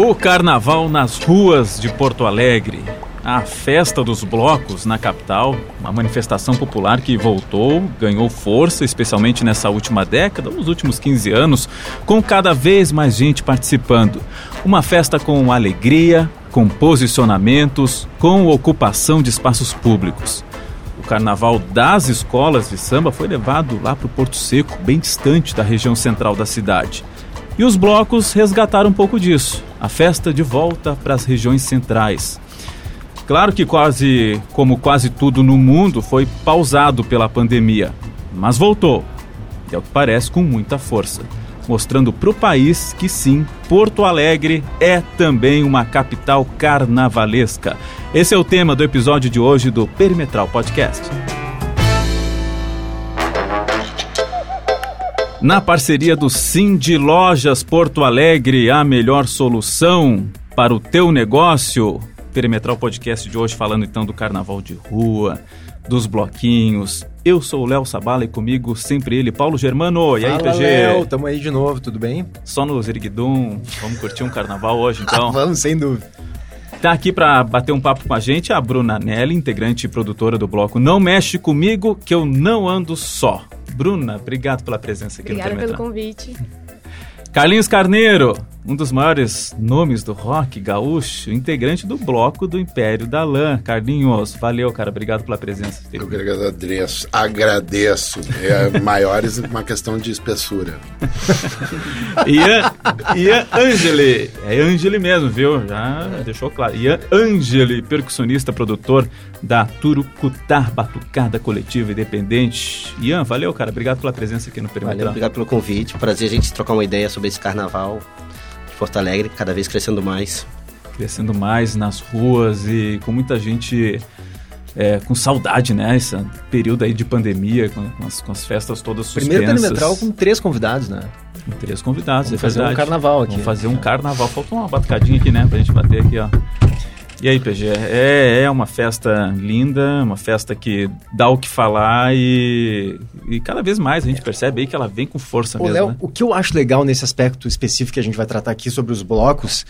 O carnaval nas ruas de Porto Alegre. A festa dos blocos na capital, uma manifestação popular que voltou, ganhou força, especialmente nessa última década, nos últimos 15 anos, com cada vez mais gente participando. Uma festa com alegria, com posicionamentos, com ocupação de espaços públicos. O carnaval das escolas de samba foi levado lá para o Porto Seco, bem distante da região central da cidade. E os blocos resgataram um pouco disso. A festa de volta para as regiões centrais. Claro que quase, como quase tudo no mundo, foi pausado pela pandemia, mas voltou. E é o que parece com muita força, mostrando para o país que sim, Porto Alegre é também uma capital carnavalesca. Esse é o tema do episódio de hoje do Perimetral Podcast. Na parceria do Sim de Lojas Porto Alegre, a melhor solução para o teu negócio. Perimetral Podcast de hoje falando então do carnaval de rua, dos bloquinhos. Eu sou o Léo Sabala e comigo sempre ele, Paulo Germano. E aí, Fala, PG? Léo, tamo aí de novo, tudo bem? Só no Ziriguidum. Vamos curtir um carnaval hoje então? Vamos, sem dúvida. Tá aqui para bater um papo com a gente a Bruna Nelly, integrante e produtora do bloco Não Mexe Comigo, que eu não ando só. Bruna, obrigado pela presença aqui Obrigada no pelo Perimetral. convite. Carlinhos Carneiro, um dos maiores nomes do rock gaúcho, integrante do bloco do Império da Lã. Carlinhos, valeu, cara, obrigado pela presença. Eu que agradeço, agradeço. É maiores uma questão de espessura. Ian, Ian Angeli, é Angeli mesmo, viu? Já deixou claro. Ian Angeli, percussionista, produtor da Turucutá Batucada Coletiva Independente. Ian, valeu, cara, obrigado pela presença aqui no Valeu, Perimetral. obrigado pelo convite. Prazer a gente trocar uma ideia sobre esse carnaval Porto Alegre, cada vez crescendo mais. crescendo mais nas ruas e com muita gente é, com saudade, né? Esse período aí de pandemia, com, com as, com as festas todas suspensas. Primeiro perimetral com três convidados, né? Com três convidados, Vamos é fazer um verdade. carnaval aqui. Vamos fazer um carnaval. Faltou uma batucadinha aqui, né? Pra gente bater aqui, ó. E aí, PG? É, é uma festa linda, uma festa que dá o que falar e, e cada vez mais a gente percebe aí que ela vem com força Ô, mesmo, Léo, né? o que eu acho legal nesse aspecto específico que a gente vai tratar aqui sobre os blocos,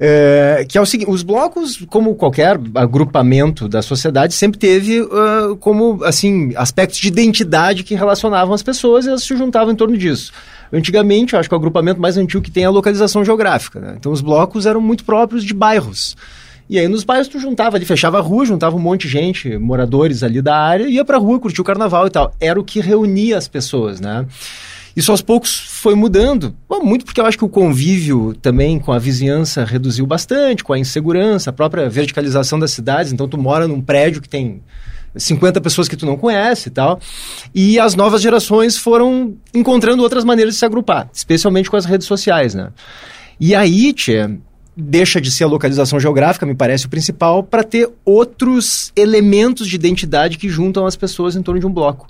é, que é o seguinte, os blocos, como qualquer agrupamento da sociedade, sempre teve ah, como, assim, aspectos de identidade que relacionavam as pessoas e elas se juntavam em torno disso. Antigamente, eu acho que o agrupamento mais antigo que tem é a localização geográfica, né? Então, os blocos eram muito próprios de bairros. E aí nos bairros tu juntava ali, fechava a rua, juntava um monte de gente, moradores ali da área, ia pra rua curtir o carnaval e tal. Era o que reunia as pessoas, né? Isso aos poucos foi mudando. Bom, muito porque eu acho que o convívio também com a vizinhança reduziu bastante, com a insegurança, a própria verticalização das cidades. Então tu mora num prédio que tem 50 pessoas que tu não conhece e tal. E as novas gerações foram encontrando outras maneiras de se agrupar, especialmente com as redes sociais, né? E aí, Tchê, deixa de ser a localização geográfica, me parece o principal, para ter outros elementos de identidade que juntam as pessoas em torno de um bloco.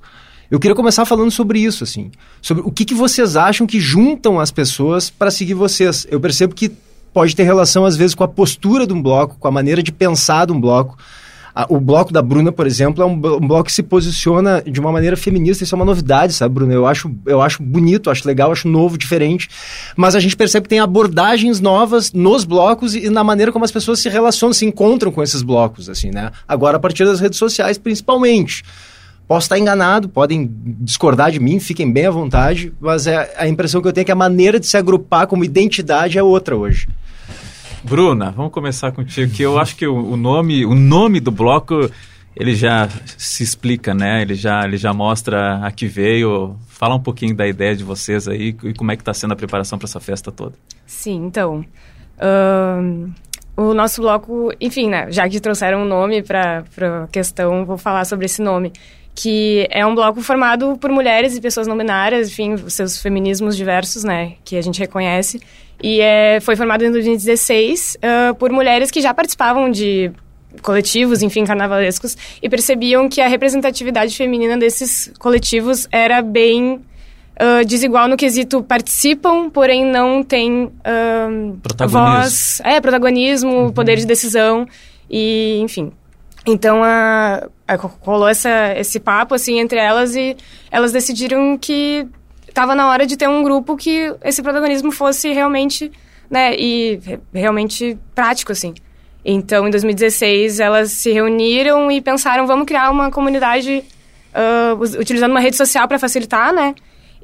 Eu queria começar falando sobre isso, assim, sobre o que, que vocês acham que juntam as pessoas para seguir vocês. Eu percebo que pode ter relação às vezes com a postura de um bloco, com a maneira de pensar de um bloco. A- o bloco da Bruna, por exemplo, é um, um bloco que se posiciona de uma maneira feminista. Isso é uma novidade, sabe, Bruna? Eu acho, eu acho bonito, acho legal, acho novo, diferente. Mas a gente percebe que tem abordagens novas nos blocos e na maneira como as pessoas se relacionam, se encontram com esses blocos, assim, né? Agora, a partir das redes sociais, principalmente. Posso estar enganado, podem discordar de mim, fiquem bem à vontade, mas é a impressão que eu tenho é que a maneira de se agrupar como identidade é outra hoje. Bruna, vamos começar contigo, que eu acho que o, o nome, o nome do bloco, ele já se explica, né? Ele já, ele já mostra a que veio. Fala um pouquinho da ideia de vocês aí e como é que está sendo a preparação para essa festa toda. Sim, então. ahn, o nosso bloco, enfim, né? Já que trouxeram um nome para a questão, vou falar sobre esse nome. Que é um bloco formado por mulheres e pessoas não binárias, enfim, seus feminismos diversos, né? Que a gente reconhece. E é, foi formado em 2016 ah, por mulheres que já participavam de coletivos, enfim, carnavalescos, e percebiam que a representatividade feminina desses coletivos era bem ah, desigual no quesito participam, porém não têm Protagonismo. voz, é, protagonismo, poder de decisão e, enfim. Então, a, a- rolou essa, esse papo, assim, entre elas e elas decidiram que estava na hora de ter um grupo que esse protagonismo fosse realmente né, e re- realmente prático, assim. Então, em 2016, elas se reuniram e pensaram, vamos criar uma comunidade us- utilizando uma rede social para facilitar, né?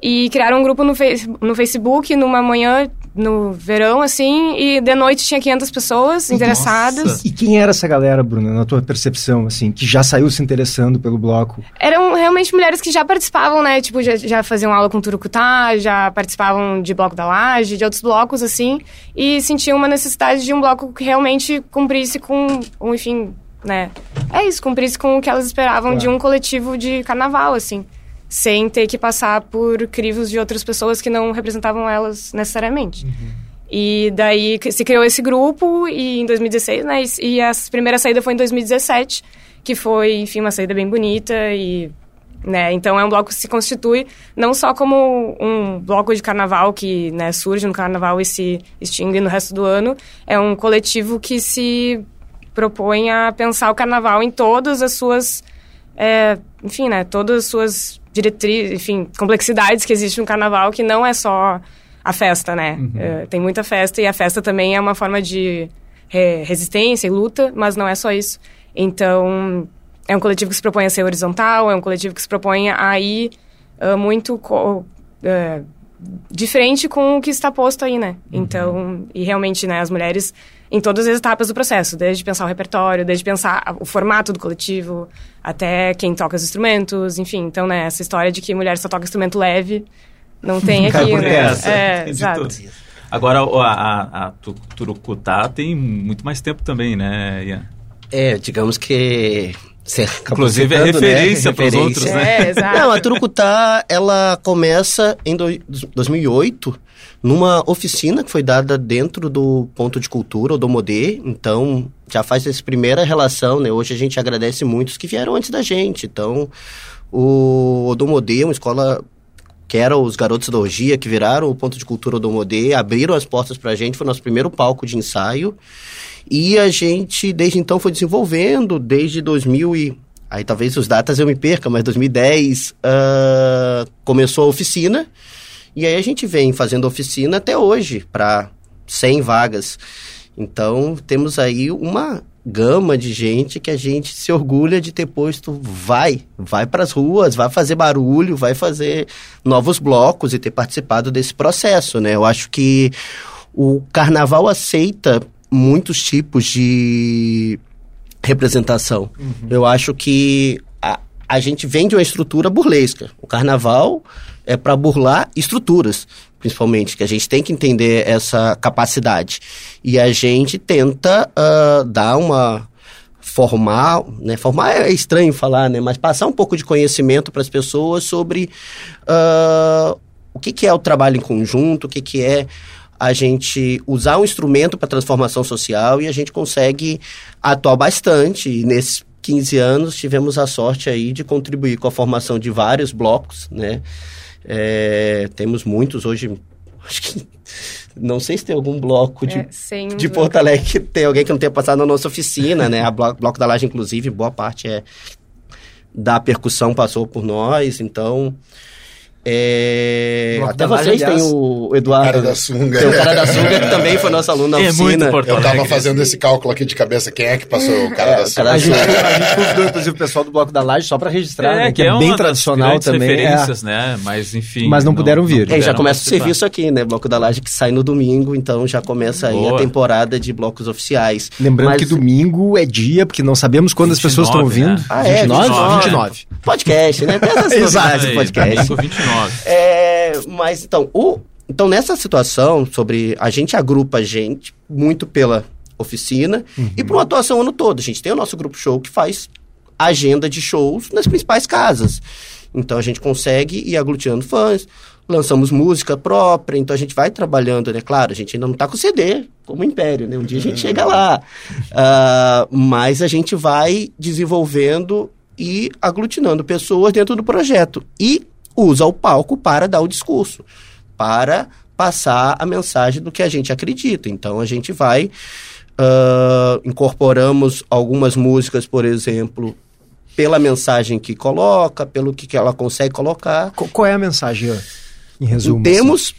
E criaram um grupo no, Face- no Facebook numa manhã, no verão, assim, e de noite tinha 500 pessoas interessadas. E quem era essa galera, Bruna, na tua percepção, assim, que já saiu se interessando pelo bloco? Eram realmente mulheres que já participavam, né? Tipo, já, já faziam aula com Turucutá, já participavam de Bloco da Laje, de outros blocos, assim, e sentiam uma necessidade de um bloco que realmente cumprisse com, enfim, né? É isso, cumprisse com o que elas esperavam de um coletivo de carnaval, assim. Sem ter que passar por crivos de outras pessoas que não representavam elas necessariamente. E daí se criou esse grupo e em 2016, né? E, e a primeira saída foi em 2017, que foi, enfim, uma saída bem bonita e né? Então é um bloco que se constitui não só como um bloco de carnaval que né, surge no carnaval e se extingue no resto do ano, é um coletivo que se propõe a pensar o carnaval em todas as suas, é, enfim, né, todas as suas diretrizes, enfim, complexidades que existem no carnaval, que não é só a festa, né? É, tem muita festa e a festa também é uma forma de re- resistência e luta, mas não é só isso. Então, é um coletivo que se propõe a ser horizontal, é um coletivo que se propõe a ir ah, muito co- eh, diferente com o que está posto aí, né? Então, e realmente, né, as mulheres em todas as etapas do processo, desde pensar o repertório, desde pensar o formato do coletivo, até quem toca os instrumentos, enfim. Então, né, essa história de que mulher só toca instrumento leve, não tem aqui, né? terra. É, exato. tudo. Agora, a, a, a Tu- Turucutá tem muito mais tempo também, né, Ian? É, digamos que... Inclusive, é né? referência pros Referência. outros, né? É, exato. Não, a Turucutá, ela começa em do- 2008, numa oficina que foi dada dentro do Ponto de Cultura, o Domodê. Então, já faz essa primeira relação, né? Hoje a gente agradece muitos que vieram antes da gente. Então, o Odomodê, uma escola que era os garotos da orgia, que viraram o Ponto de Cultura Odomodê, abriram as portas pra gente, foi nosso primeiro palco de ensaio. E a gente, desde então, foi desenvolvendo, desde 2000 e... Aí talvez os datas eu me perca, mas 2010 ah, começou a oficina. E aí a gente vem fazendo oficina até hoje, para 100 vagas. Então, temos aí uma gama de gente que a gente se orgulha de ter posto vai, vai para as ruas, vai fazer barulho, vai fazer novos blocos e ter participado desse processo, né? Eu acho que o carnaval aceita muitos tipos de representação. Eu acho que a, a gente vem de uma estrutura burlesca. O carnaval é para burlar estruturas, principalmente, que a gente tem que entender essa capacidade. E a gente tenta ah, dar uma formar, né? Formar é estranho falar, né? Mas passar um pouco de conhecimento para as pessoas sobre ah, o que, que é o trabalho em conjunto, o que, que é a gente usar um instrumento para transformação social e a gente consegue atuar bastante. E nesses 15 anos tivemos a sorte aí de contribuir com a formação de vários blocos, né? É, temos muitos hoje, acho que não sei se tem algum bloco de É, de. Porto Alegre que tem alguém que não tenha passado na nossa oficina, né? A Blo- Bloco da Laje, inclusive, boa parte é da percussão passou por nós, então. É, Até vocês têm o Eduardo. Cara da sunga. Tem o cara da Sunga que também foi nosso aluno na É oficina. muito Porto Eu tava fazendo esse cálculo aqui de cabeça. Quem é que passou o cara É, da o cara A sunga? gente, a gente convidou, inclusive, o pessoal do Bloco da Laje só para registrar, né? Que é, uma bem tradicional também. é. referências, né? Mas, enfim... Mas não puderam vir. É, já puderam começa o participar. serviço aqui, né? Bloco da Laje que sai no domingo, então já começa aí a Boa. temporada de blocos oficiais. Lembrando Mas- que domingo é dia, porque não sabemos quando as pessoas estão 29, ouvindo. né? Ah, é, 29? 29. 29. Podcast, né? Aí, podcast. domingo 29. É, mas então, o, então, nessa situação, sobre a gente agrupa a gente muito pela oficina e por uma atuação o ano todo. A gente tem o nosso grupo show que faz agenda de shows nas principais casas. Então a gente consegue ir aglutinando fãs, lançamos música própria, então a gente vai trabalhando, né? Claro, a gente ainda não tá com CD, como o Império, né? Um dia a gente chega lá. Ah, mas a gente vai desenvolvendo e aglutinando pessoas dentro do projeto. E usa o palco para dar o discurso, para passar a mensagem do que a gente acredita. Então a gente vai. ah, incorporamos algumas músicas, por exemplo, pela mensagem que coloca, pelo que que ela consegue colocar. Qu- Qual é a mensagem, em resumo? Temos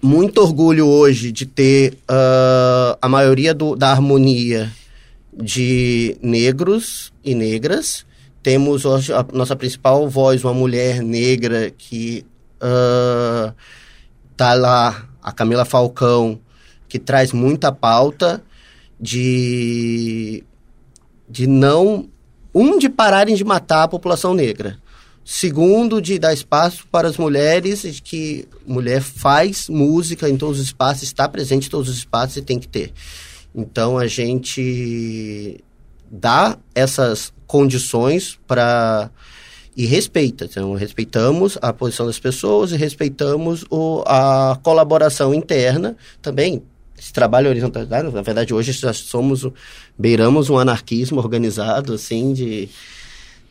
muito orgulho hoje de ter uh, a maioria do, da harmonia de negros e negras. Temos a nossa principal voz, uma mulher negra que uh, tá lá, a Camila Falcão, que traz muita pauta de, de não. Um, de pararem de matar a população negra. Segundo, de dar espaço para as mulheres, que mulher faz música em todos os espaços, está presente em todos os espaços e tem que ter. Então a gente dá essas condições para e respeita. Então, respeitamos a posição das pessoas e respeitamos o, a colaboração interna também. Esse trabalho horizontalidade, na verdade, hoje já somos, beiramos um anarquismo organizado, assim, de,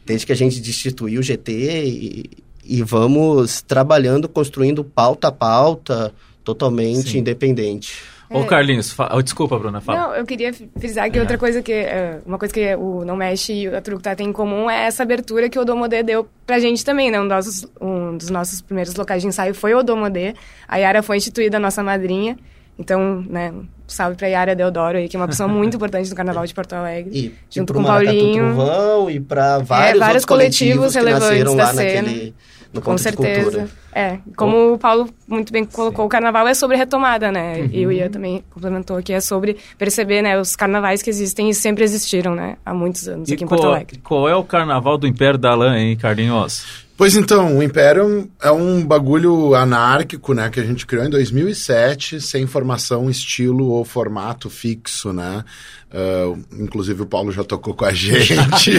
desde que a gente destituiu o GT e, e vamos trabalhando, construindo pauta a pauta, totalmente Sim. independente. Ô, é. Carlinhos, fa... oh, desculpa, Bruna, fala. Não, eu queria frisar que é. outra coisa que... É, uma coisa que o Não Mexe e a Tructa têm em comum é essa abertura que o Odomodê deu pra gente também, né? Um, nossos, um dos nossos primeiros locais de ensaio foi o Odomodê. A Yara foi instituída nossa madrinha. Então, né, salve pra Yara Deodoro aí, que é uma pessoa muito importante do Carnaval de Porto Alegre. E, junto e com o Paulinho. Truvão, e para vários, é, vários coletivos, coletivos relevantes da cena. Naquele no Com certeza. É, como o Paulo muito bem colocou, Sim. o carnaval é sobre retomada, né? Uhum. E o Ian também complementou que é sobre perceber, né, os carnavais que existem e sempre existiram, né, há muitos anos e aqui em qual, Porto Alegre. Qual é o carnaval do Império da Lã, hein, Carlinhos? Pois então, o Império é um bagulho anárquico, né, que a gente criou em 2007, sem formação, estilo ou formato fixo, né? Uh, inclusive o Paulo já tocou com a gente.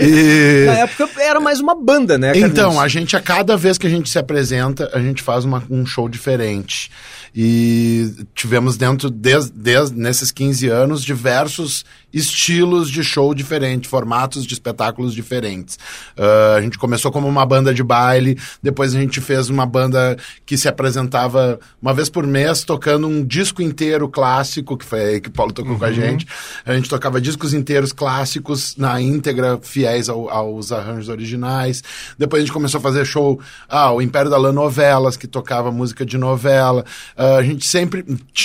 e... Na época era mais uma banda, né? Carlinhos? Então, a gente, a cada vez que a gente se apresenta, a gente faz uma, um show diferente. E tivemos dentro, desde des, nesses 15 anos, diversos estilos de show diferentes, formatos de espetáculos diferentes. Uh, a gente começou como uma banda de baile, depois a gente fez uma banda que se apresentava uma vez por mês, tocando um disco inteiro clássico, que foi aí que o Paulo tocou uhum. com a uhum. gente. A gente tocava discos inteiros clássicos na íntegra, fiéis ao, aos arranjos originais. Depois a gente começou a fazer show, ah, o Império da Lã Novelas, que tocava música de novela. Uh, a gente sempre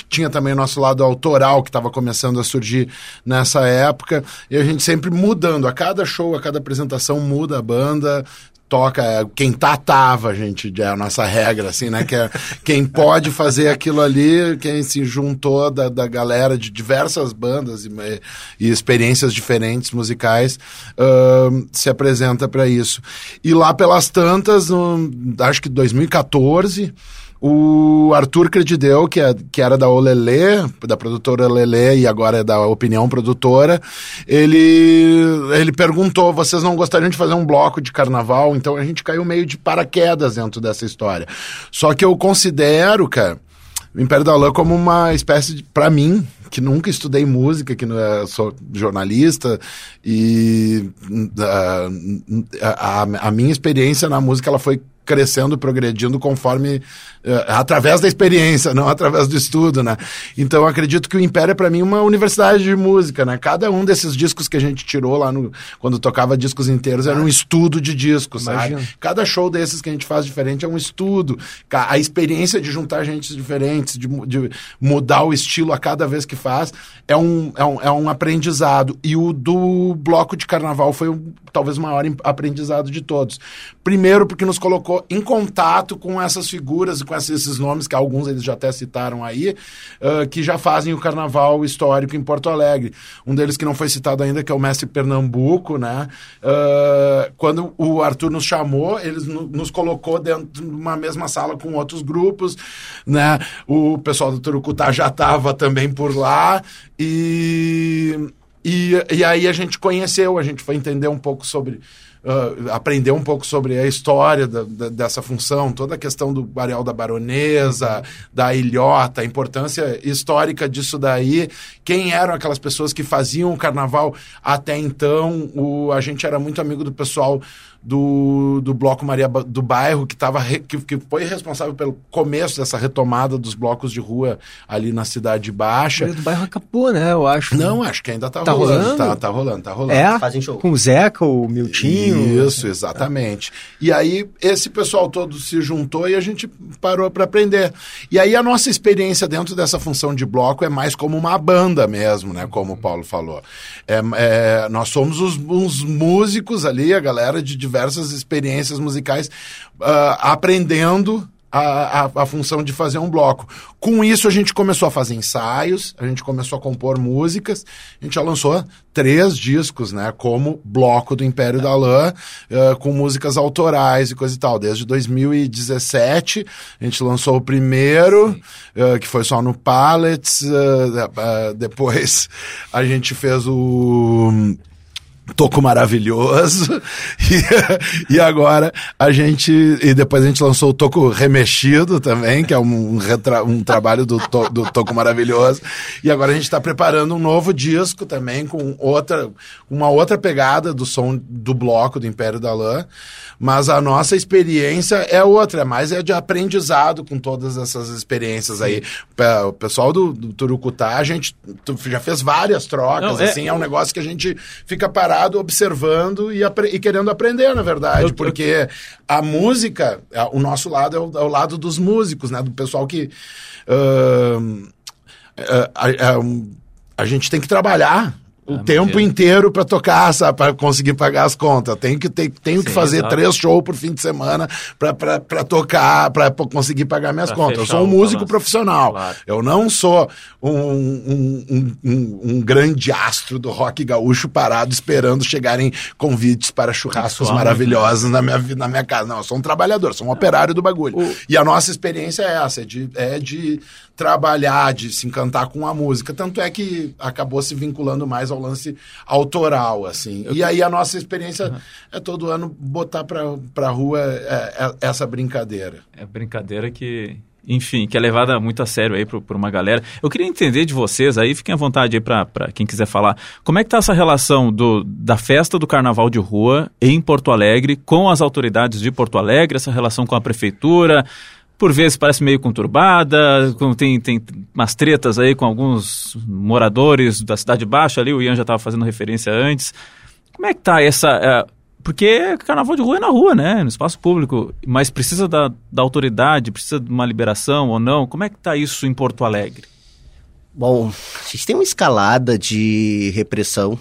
tinha também o nosso lado autoral, que estava começando a surgir nessa época, e a gente sempre mudando. A cada show, a cada apresentação muda a banda, toca, quem tá, tava, gente, é a nossa regra, assim, né? Que é, quem pode fazer aquilo ali, quem se juntou da, da galera de diversas bandas e, e experiências diferentes musicais, uh, se apresenta para isso. E lá pelas tantas, no, acho que 2014 o Arthur Credideu, que, é, que era da Olelê, da produtora Olelê e agora é da Opinião Produtora, ele, ele perguntou: vocês não gostariam de fazer um bloco de carnaval? Então a gente caiu meio de paraquedas dentro dessa história. Só que eu considero, cara, o Império da Lã como uma espécie de. para mim, que nunca estudei música, que não é, sou jornalista e uh, a, a, a minha experiência na música ela foi crescendo, progredindo conforme através da experiência, não através do estudo, né? Então eu acredito que o Império é para mim uma universidade de música, né? Cada um desses discos que a gente tirou lá no quando tocava discos inteiros era um estudo de discos, sabe? Cada show desses que a gente faz diferente é um estudo. A experiência de juntar gente diferentes, de, de mudar o estilo a cada vez que faz, é um, é um, é um aprendizado. E o do bloco de carnaval foi um, talvez o maior aprendizado de todos. Primeiro porque nos colocou em contato com essas figuras e com esses nomes, que alguns eles já até citaram aí, uh, que já fazem o carnaval histórico em Porto Alegre. Um deles que não foi citado ainda, que é o mestre Pernambuco, né? Uh, quando o Arthur nos chamou, ele nos colocou dentro de uma mesma sala com outros grupos, né? O pessoal do Turucutá já estava também por lá e, e, e aí a gente conheceu, a gente foi entender um pouco sobre uh, aprender um pouco sobre a história da, da, dessa função, toda a questão do Areal da Baronesa, da ilhota, a importância histórica disso daí, quem eram aquelas pessoas que faziam o carnaval até então. O, a gente era muito amigo do pessoal do, do Bloco Maria do Bairro, que, tava que, que foi responsável pelo começo dessa retomada dos blocos de rua ali na Cidade Baixa. Maria do Bairro acabou, né? Eu acho. Não, acho que ainda tá, tá rolando. rolando. Tá, tá rolando, tá rolando. É? Fazem show. Com o Zeca, o Miltinho. Isso, exatamente. E aí esse pessoal todo se juntou e a gente parou para aprender. E aí a nossa experiência dentro dessa função de bloco é mais como uma banda mesmo, né? Como o Paulo falou. É, é, nós somos os, uns músicos ali, a galera de diversas experiências musicais, uh, aprendendo a, a, a, função de fazer um bloco. Com isso, a gente começou a fazer ensaios, a gente começou a compor músicas, a gente já lançou três discos, né, como bloco do Império da Lã, uh, com músicas autorais e coisa e tal. Desde 2017, a gente lançou o primeiro, uh, que foi só no Pallets, uh, depois a gente fez o Toco maravilhoso. E, e, agora a gente. E depois a gente lançou o Toco Remexido também, que é um, um, um trabalho do, to, do Toco Maravilhoso. E agora a gente está preparando um novo disco também, com outra, uma outra pegada do som do bloco do Império da Lã. Mas a nossa experiência é outra, é mais é de aprendizado com todas essas experiências aí. O pessoal do, do Turucutá, a gente já fez várias trocas, Não, é, assim, é um negócio que a gente fica parado observando e, e querendo aprender, na verdade, eu, porque eu... a música, o nosso lado é o, é o, lado dos músicos, né, do pessoal que... Uh, a, a gente tem que trabalhar o ah, tempo inteiro para tocar, para conseguir pagar as contas. Tenho que, ter, tenho Sim, que fazer três shows por fim de semana para tocar, para conseguir pagar minhas pra contas. Eu sou um músico balanço. profissional. Claro. Eu não sou um, um, um, um, grande astro do rock gaúcho parado esperando chegarem convites para churrascos maravilhosos na minha, na minha casa. Não, eu sou um trabalhador, sou um operário do bagulho. O... E a nossa experiência é essa, é de, é de trabalhar, de se encantar com a música. Tanto é que acabou se vinculando mais ao lance autoral, assim. Eu... E aí a nossa experiência uhum. é todo ano botar pra, pra rua é, é, essa brincadeira. É brincadeira que enfim, que é levada muito a sério aí por, por, uma galera. Eu queria entender de vocês aí, fiquem à vontade aí para quem quiser falar, como é que tá essa relação do, da festa do carnaval de rua em Porto Alegre com as autoridades de Porto Alegre, essa relação com a prefeitura, por vezes parece meio conturbada, tem, tem umas tretas aí com alguns moradores da Cidade Baixa ali, o Ian já estava fazendo referência antes. Como é que tá essa... É, porque carnaval de rua é na rua, né? No espaço público. Mas precisa da, da autoridade, precisa de uma liberação ou não? Como é que tá isso em Porto Alegre? Bom, a gente tem uma escalada de repressão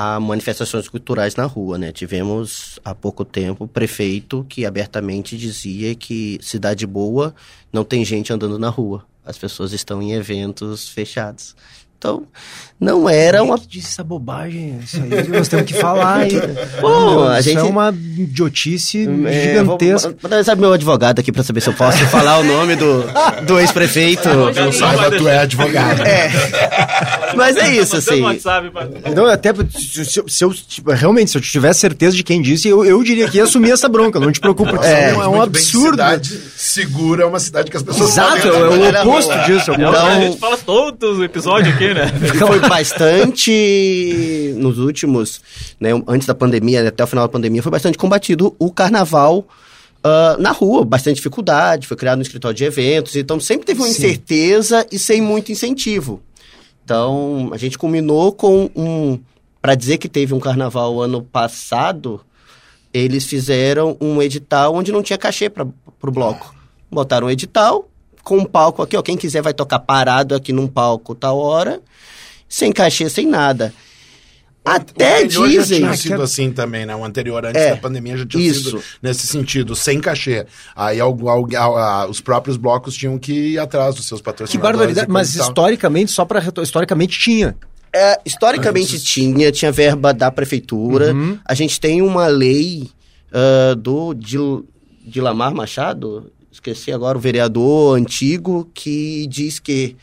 a manifestações culturais na rua, né? Tivemos há pouco tempo o prefeito que abertamente dizia que cidade boa não tem gente andando na rua. As pessoas estão em eventos fechados. Então, não era uma. Que disse essa bobagem? Isso aí nós temos que falar ainda. Pô, a gente... é uma idiotice é, gigantesca. Vou, vou meu advogado aqui para saber se eu posso falar o nome do, do ex-prefeito. Não saiba, tu é advogado. É. Mas é isso, assim. Então, até se, se eu tipo, realmente, se eu tivesse certeza de quem disse, eu, eu diria que ia assumir essa bronca. Não te preocupa, é, é um absurdo. Cidade segura é uma cidade que as pessoas Exato, é o oposto disso. Então, a gente fala todos os episódios aqui, né? Foi bastante nos últimos, né, antes da pandemia, até o final da pandemia, foi bastante combatido o carnaval uh, na rua, bastante dificuldade, foi criado no escritório de eventos, então sempre teve uma Sim. incerteza e sem muito incentivo. Então, a gente culminou com um. Para dizer que teve um carnaval ano passado, eles fizeram um edital onde não tinha cachê para o bloco. Botaram um edital com um palco aqui, ó. Quem quiser vai tocar parado aqui num palco tal hora sem cachê, sem nada. Até o dizem. já tinha sido assim também, né? O anterior, antes é, da pandemia, já tinha isso. sido nesse sentido, sem cachê. Aí os próprios blocos tinham que ir atrás dos seus patrocinadores. Que barbaridade, mas historicamente, só para historicamente tinha. É, historicamente Antes. tinha, tinha verba da prefeitura. Uhum. A gente tem uma lei uh, do Dil, Dilamar Machado, esqueci agora, o vereador antigo, que diz que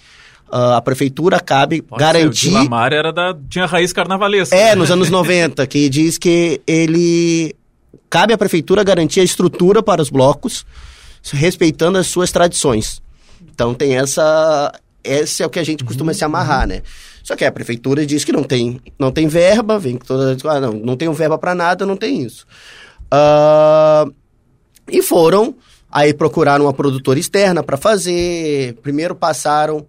Uh, a prefeitura cabe Pode garantir. Ser, o Lamar era da. tinha raiz carnavalesca. É, né? nos anos 90, que diz que ele. cabe à prefeitura garantir a estrutura para os blocos, respeitando as suas tradições. Então tem essa. Esse é o que a gente costuma uhum. se amarrar, né? Só que a prefeitura diz que não tem, não tem verba, vem toda. Ah, não, não tenho verba para nada, não tem isso. Uh, e foram, aí procuraram uma produtora externa para fazer. Primeiro passaram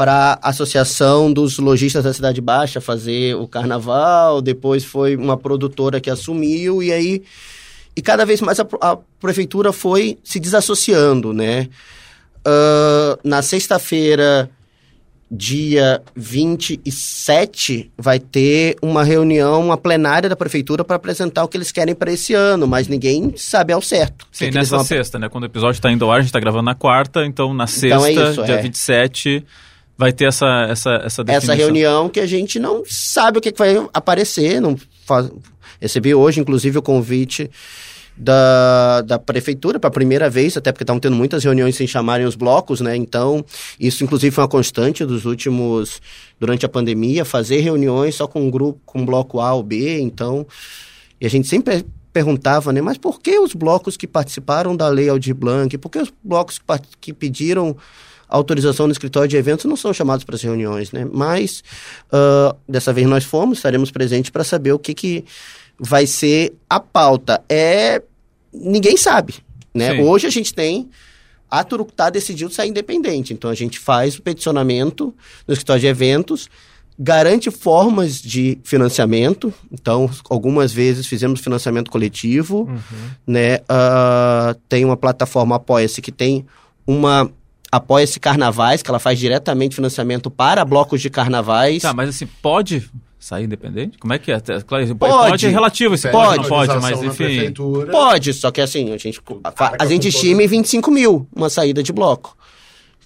para a Associação dos Lojistas da Cidade Baixa fazer o carnaval, depois foi uma produtora que assumiu, e aí. E cada vez mais a, a prefeitura foi se desassociando, né? Uh, na sexta-feira, dia 27, vai ter uma reunião, uma plenária da prefeitura para apresentar o que eles querem para esse ano, mas ninguém sabe ao certo. Sim, que nessa vão... sexta, né? Quando o episódio está indo ao ar, a gente está gravando na quarta, então na sexta, Então é isso, dia é. 27, vai ter essa, essa, essa definição. essa reunião que a gente não sabe o que, que vai aparecer. Não faz... Recebi hoje, inclusive, o convite da, da prefeitura para a primeira vez, até porque estavam tendo muitas reuniões sem chamarem os blocos, né? Então, isso inclusive foi uma constante dos últimos, durante a pandemia, fazer reuniões só com um grupo, com um bloco A ou B, então, e a gente sempre perguntava, né, mas por que os blocos que participaram da lei Aldir Blanc, por que os blocos que, que pediram autorização no escritório de eventos não são chamados para as reuniões, né? Mas ah, dessa vez nós fomos, estaremos presentes para saber o que, que vai ser a pauta. É ninguém sabe, né? Sim. Hoje a gente tem a Turucutá decidiu sair independente, então a gente faz o peticionamento no escritório de eventos, garante formas de financiamento, então algumas vezes fizemos financiamento coletivo, né? Ah, tem uma plataforma Apoia-se que tem uma Apoia-se Carnavais, que ela faz diretamente financiamento para blocos de carnavais. Tá, mas assim, pode sair independente? Como é que é? Claro, pode, Pode. é relativo esse Pode. pode, mas enfim. Pode, só que assim, a gente, a, a gente estima em 25 mil uma saída de bloco.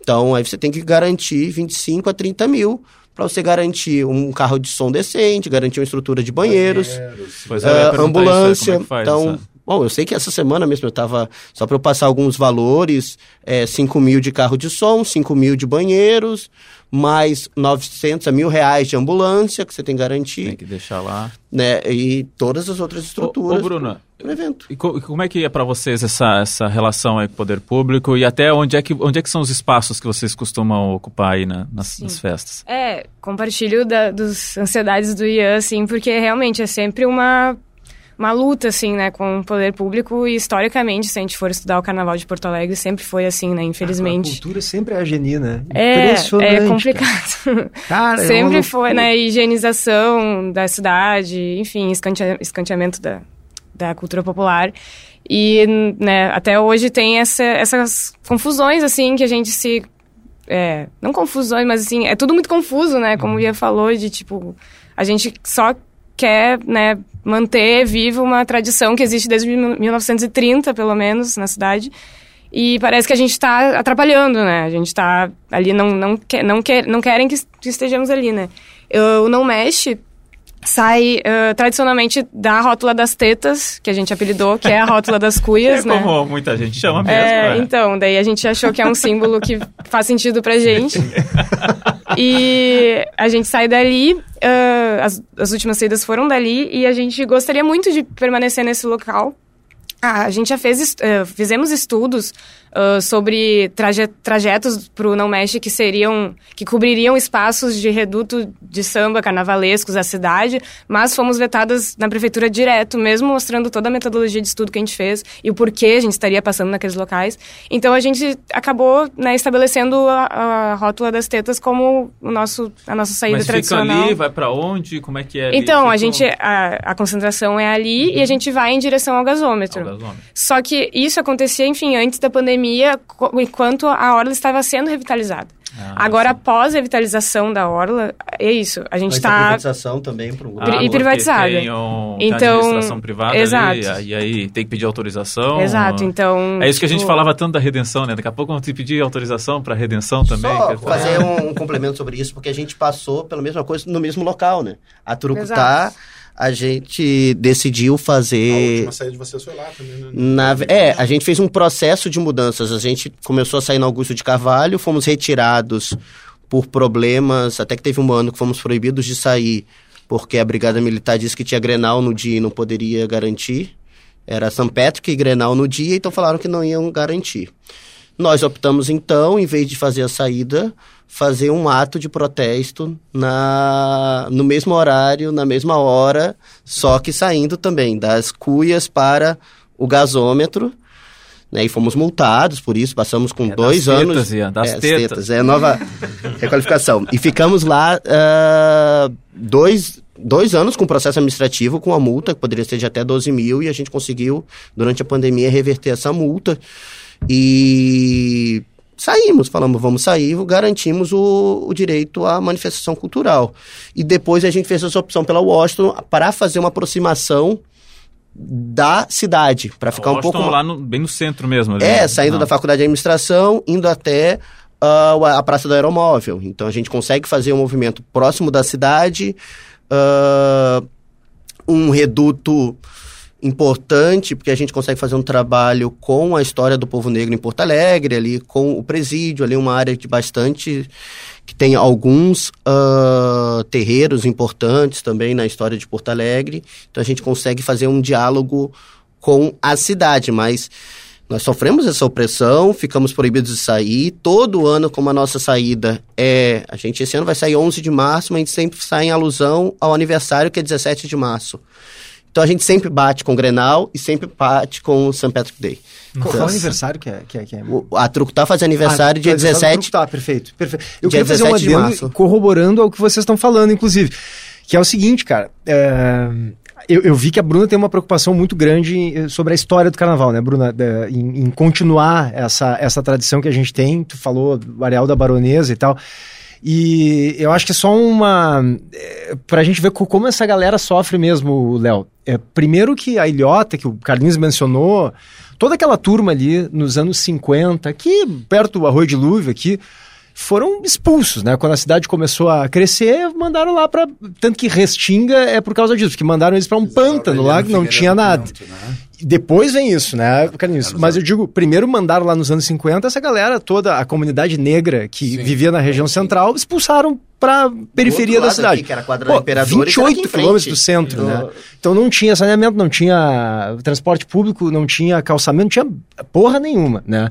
Então, aí você tem que garantir 25 a 30 mil para você garantir um carro de som decente, garantir uma estrutura de banheiros, isso aí, ambulância. como é que faz então, essa- bom, eu sei que essa semana mesmo eu tava, só para eu passar alguns valores, é, 5 mil de carro de som, 5 mil de banheiros, mais 900 a mil reais de ambulância que você tem que garantir, Tem que deixar lá. né? E todas as outras estruturas Ô, ô, Bruno, pro evento. E co- como é que é para vocês essa, essa relação aí com o poder público e até onde é, que, onde é que são os espaços que vocês costumam ocupar aí na- nas, nas festas? É, compartilho da, dos ansiedades do Ian, assim, porque realmente é sempre uma, uma luta, assim, né, com o poder público e historicamente, se a gente for estudar o Carnaval de Porto Alegre, sempre foi assim, né, A infelizmente. cultura sempre é a Geni, né? É, Impressionante. é complicado. Cara, é Sempre uma foi, né? Higienização da cidade, enfim, escantea- escanteamento da, da cultura popular. E, né, até hoje tem essa, essas confusões, assim, que a gente se... é, não confusões, mas assim, é tudo muito confuso, né? Como o Ia falou, de tipo, a gente só quer, né, manter viva uma tradição que existe desde 1930, pelo menos, na cidade. E parece que a gente está atrapalhando, né? A gente está ali, não, não, quer, não, quer, não querem que, estejamos ali, né? O Não Mexe sai eh, tradicionalmente da rótula das tetas, que a gente apelidou, que é a rótula das É cuias, né? como muita gente chama mesmo. É, é. então, daí a gente achou que é um símbolo que faz sentido pra gente. e a gente sai dali, ah, as, as últimas saídas foram dali, e a gente gostaria muito de permanecer nesse local. Ah, a gente já fez, eh, fizemos estudos ah, sobre traje trajetos para o Não Mexe que seriam, que cobririam espaços de reduto de samba carnavalescos da cidade, mas fomos vetadas na prefeitura direto, mesmo mostrando toda a metodologia de estudo que a gente fez e o porquê a gente estaria passando naqueles locais. Então a gente acabou né, estabelecendo a, a rótula das tetas como o nosso, a nossa saída Mas fica tradicional. ali, vai pra onde? Como é que é ali? Então, a Fica gente, a, a concentração é ali e a gente vai em direção ao gasômetro. Ao gasômetro. Só que isso acontecia, enfim, antes da pandemia, co- enquanto a orla estava sendo revitalizada. Ah, Agora, sim. após a revitalização da orla, é isso. A gente está privatização também para um Ah, pri- e privatizada. Tem, um, tem Então, administração privada exato. ali, e aí tem que pedir autorização. Exato, então. É isso que a gente tipo, falava tanto da redenção, né? Daqui a pouco vão te pedir autorização para redenção também. Só dizer, fazer um, um complemento sobre isso, porque a gente passou pela mesma coisa no mesmo local, né? A Turucutá, Exato. A gente decidiu A fazer... última saída de vocês foi lá também, né? Na, é, a gente fez um processo de mudanças. A gente começou a sair no Augusto de Carvalho, fomos retirados por problemas, até que teve um ano que fomos proibidos de sair, porque a Brigada Militar disse que tinha Grenal no dia e não poderia garantir. Era São Patrick e Grenal no dia, então falaram que não iam garantir. Nós optamos então, em vez de fazer a saída, fazer um ato de protesto na, no mesmo horário, na mesma hora, só que saindo também das cuias para o gasômetro. né? E fomos multados por isso, passamos com É dois das anos. tetas, Ian, das é, as tetas. É nova requalificação. E ficamos lá ah, dois, dois anos com processo administrativo, com a multa, que poderia ser de até 12 mil, e a gente conseguiu, durante a pandemia, reverter essa multa. E saímos, falamos, vamos sair, garantimos o, o direito à manifestação cultural. E depois a gente fez essa opção pela Washington para fazer uma aproximação da cidade, para ficar um pouco lá no- bem no centro mesmo. ali. é, saindo Ah. da faculdade de administração, indo até ah, a Praça do Aeromóvel. Então a gente consegue fazer um movimento próximo da cidade, ah, um reduto importante, porque a gente consegue fazer um trabalho com a história do povo negro em Porto Alegre, ali com o presídio, ali uma área de bastante que tem alguns ah, terreiros importantes também na história de Porto Alegre. Então a gente consegue fazer um diálogo com a cidade, mas nós sofremos essa opressão, ficamos proibidos de sair. Todo ano, como a nossa saída é. A gente esse ano vai sair 11 de março, mas a gente sempre sai em alusão ao aniversário, que é 17 de março. Então a gente sempre bate com o Grenal e sempre bate com o St. Patrick Day. Qual Então, é o aniversário que é? Que é, que é? o- a Truco tá fazendo aniversário Ah, dia tu é aniversário do 17. Tá, perfeito, perfeito. Eu Dia queria fazer um 17 adendo corroborando ao que vocês estão falando, inclusive. Que é o seguinte, cara. é, Eu, eu vi que a Bruna tem uma preocupação muito grande eh, sobre a história do carnaval, né, Bruna? Em, em continuar essa, essa tradição que a gente tem. Tu falou do Areal da Baronesa e tal. E eu acho que é só uma. É, pra gente ver co- como essa galera sofre mesmo, Léo. É, primeiro que a ilhota, que o Carlinhos mencionou, toda aquela turma ali nos anos 50, aqui perto do Arroio de Lúvio, aqui, foram expulsos, né? Quando a cidade começou a crescer, mandaram lá para Tanto que Restinga é por causa disso, porque mandaram eles para um pântano lá que não tinha nada. né? Depois vem isso, né, Carlinhos? Mas eu digo, primeiro mandaram lá nos anos 50 essa galera toda, a comunidade negra que Sim. vivia na região central, expulsaram pra periferia da cidade. aqui, que era a quadra do Imperador, e que era aqui 28 em frente. quilômetros do centro, Do- né? Então não tinha saneamento, não tinha transporte público, não tinha calçamento, não tinha porra nenhuma, né?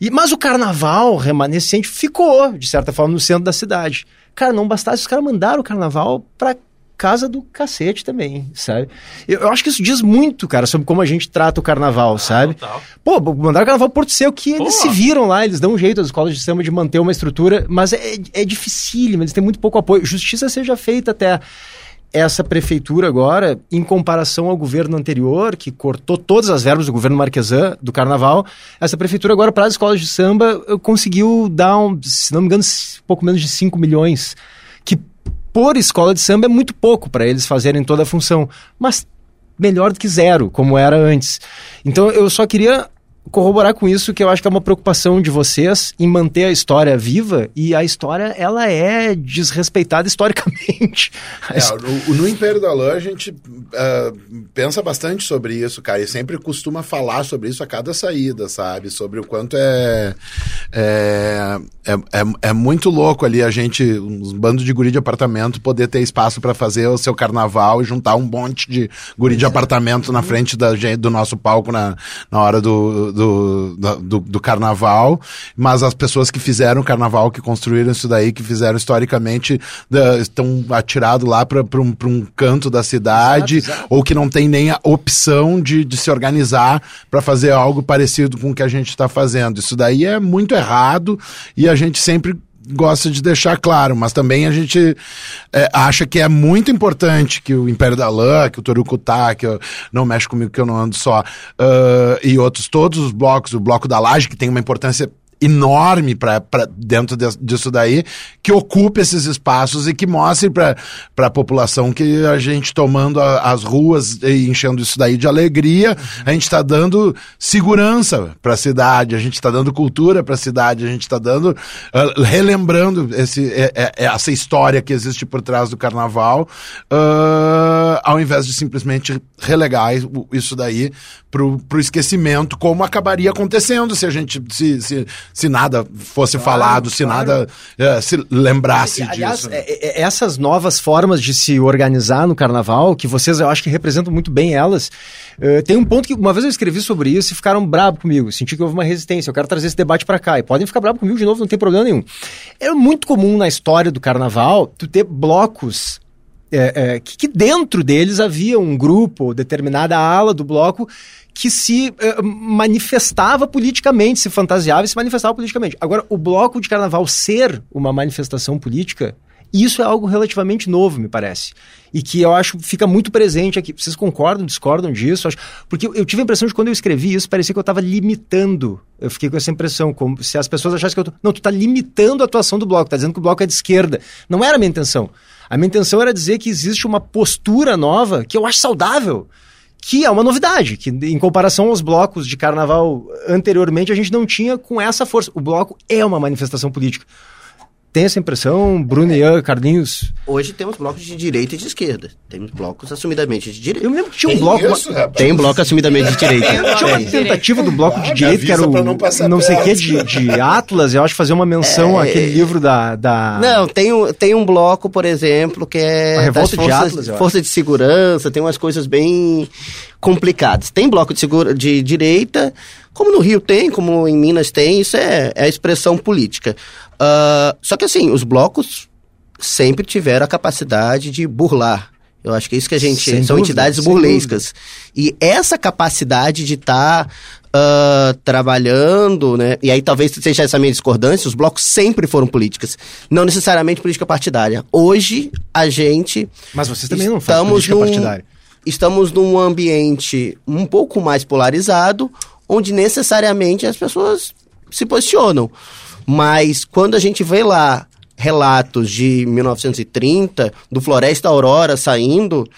E, mas o carnaval remanescente ficou, de certa forma, no centro da cidade. Cara, não bastasse, os caras mandaram o carnaval pra casa do cacete também, sabe? Eu, eu acho que isso diz muito, cara, sobre como a gente trata o carnaval, sabe? total. Pô, mandaram o carnaval Porto Seco, que eles Pô. se viram lá, eles dão um jeito, as escolas de samba, de manter uma estrutura, mas é, é dificílimo, eles têm muito pouco apoio. Justiça seja feita até essa prefeitura agora, em comparação ao governo anterior, que cortou todas as verbas do governo Marquesan, do carnaval, essa prefeitura agora, para as escolas de samba, eh, conseguiu dar, um, se não me engano, pouco menos de 5 milhões, que por escola de samba é muito pouco para eles fazerem toda a função, mas melhor do que zero, como era antes. Então eu só queria corroborar com isso que eu acho que é uma preocupação de vocês em manter a história viva e a história ela é desrespeitada historicamente. É, no, no Império da Lã a gente ah, pensa bastante sobre isso, cara, e sempre costuma falar sobre isso a cada saída, sabe? Sobre o quanto é é, é, é, é muito louco ali a gente, uns bandos de guri de apartamento, poder ter espaço para fazer o seu carnaval e juntar um monte de guri de apartamento na frente da, do nosso palco na, na hora do, do, do, do carnaval, mas as pessoas que fizeram o carnaval, que construíram isso daí, que fizeram historicamente, da- estão atirados lá para um, pra um canto da cidade, Exato, exato. ou que não tem nem a opção de, de se organizar para fazer algo parecido com o que a gente está fazendo. Isso daí é muito errado e a gente sempre gosta de deixar claro, mas também a gente é, acha que é muito importante que o Império da Lã, que o Torucutá, que eu, não mexe comigo que eu não ando só, ah, e outros, todos os blocos, o Bloco da Laje, que tem uma importância enorme para dentro de- disso daí, que ocupe esses espaços e que mostre para a população que a gente tomando a- as ruas e enchendo isso daí de alegria, a gente está dando segurança para a cidade, a gente está dando cultura para a cidade, a gente está dando ah, relembrando esse, é- é- é essa história que existe por trás do carnaval, ah, ao invés de simplesmente relegar o- isso daí pro, pro esquecimento, como acabaria acontecendo se a gente se, se, se nada fosse falado, se claro. nada eh, se lembrasse Aliás, disso. é- é- essas novas formas de se organizar no carnaval, que vocês eu acho que representam muito bem elas, eh, tem um ponto que uma vez eu escrevi sobre isso e ficaram bravos comigo. Senti que houve uma resistência. Eu quero trazer esse debate pra cá. E podem ficar bravos comigo de novo, não tem problema nenhum. É muito comum na história do carnaval tu ter blocos é, é, que, que, dentro deles havia um grupo, determinada ala do bloco, que se é, manifestava politicamente, se fantasiava e se manifestava politicamente. Agora, o bloco de carnaval ser uma manifestação política, isso é algo relativamente novo, me parece. E que eu acho fica muito presente aqui. Vocês concordam, discordam disso? Porque eu tive a impressão de quando eu escrevi isso, parecia que eu estava limitando. Eu fiquei com essa impressão, como se as pessoas achassem que eu tô. Não, tu está limitando a atuação do bloco, está dizendo que o bloco é de esquerda. Não era a minha intenção. A minha intenção era dizer que existe uma postura nova que eu acho saudável que é uma novidade, que em comparação aos blocos de carnaval anteriormente a gente não tinha com essa força. O bloco é uma manifestação política. Tem essa impressão, Bruno, Ian, Carlinhos? Hoje temos blocos de direita e de esquerda. Temos blocos assumidamente de direita. Eu me lembro que tinha um tem bloco. Isso, tem um bloco assumidamente de direita. tinha uma tentativa do bloco de direita, que era o. Não, não sei o que, de, de Atlas, eu acho fazer uma menção é... àquele livro da, da. Não, tem um, tem um bloco, por exemplo, que é. A Revolta forças, de Atlas. Força de segurança, tem umas coisas bem complicadas. Tem bloco de, segura, de direita, como no Rio tem, como em Minas tem, isso é, é a expressão política. Uh, só que assim, os blocos sempre tiveram a capacidade de burlar. Eu acho que é isso que a gente. Sem são dúvida, entidades burlescas. E essa capacidade de estar tá, uh, trabalhando, né? E aí talvez seja essa minha discordância, os blocos sempre foram políticas. Não necessariamente política partidária. Hoje, a gente. Mas vocês também não fazem política num, partidária. Estamos num ambiente um pouco mais polarizado, onde necessariamente as pessoas se posicionam. Mas quando a gente vê lá relatos de 1930, do Floresta Aurora saindo,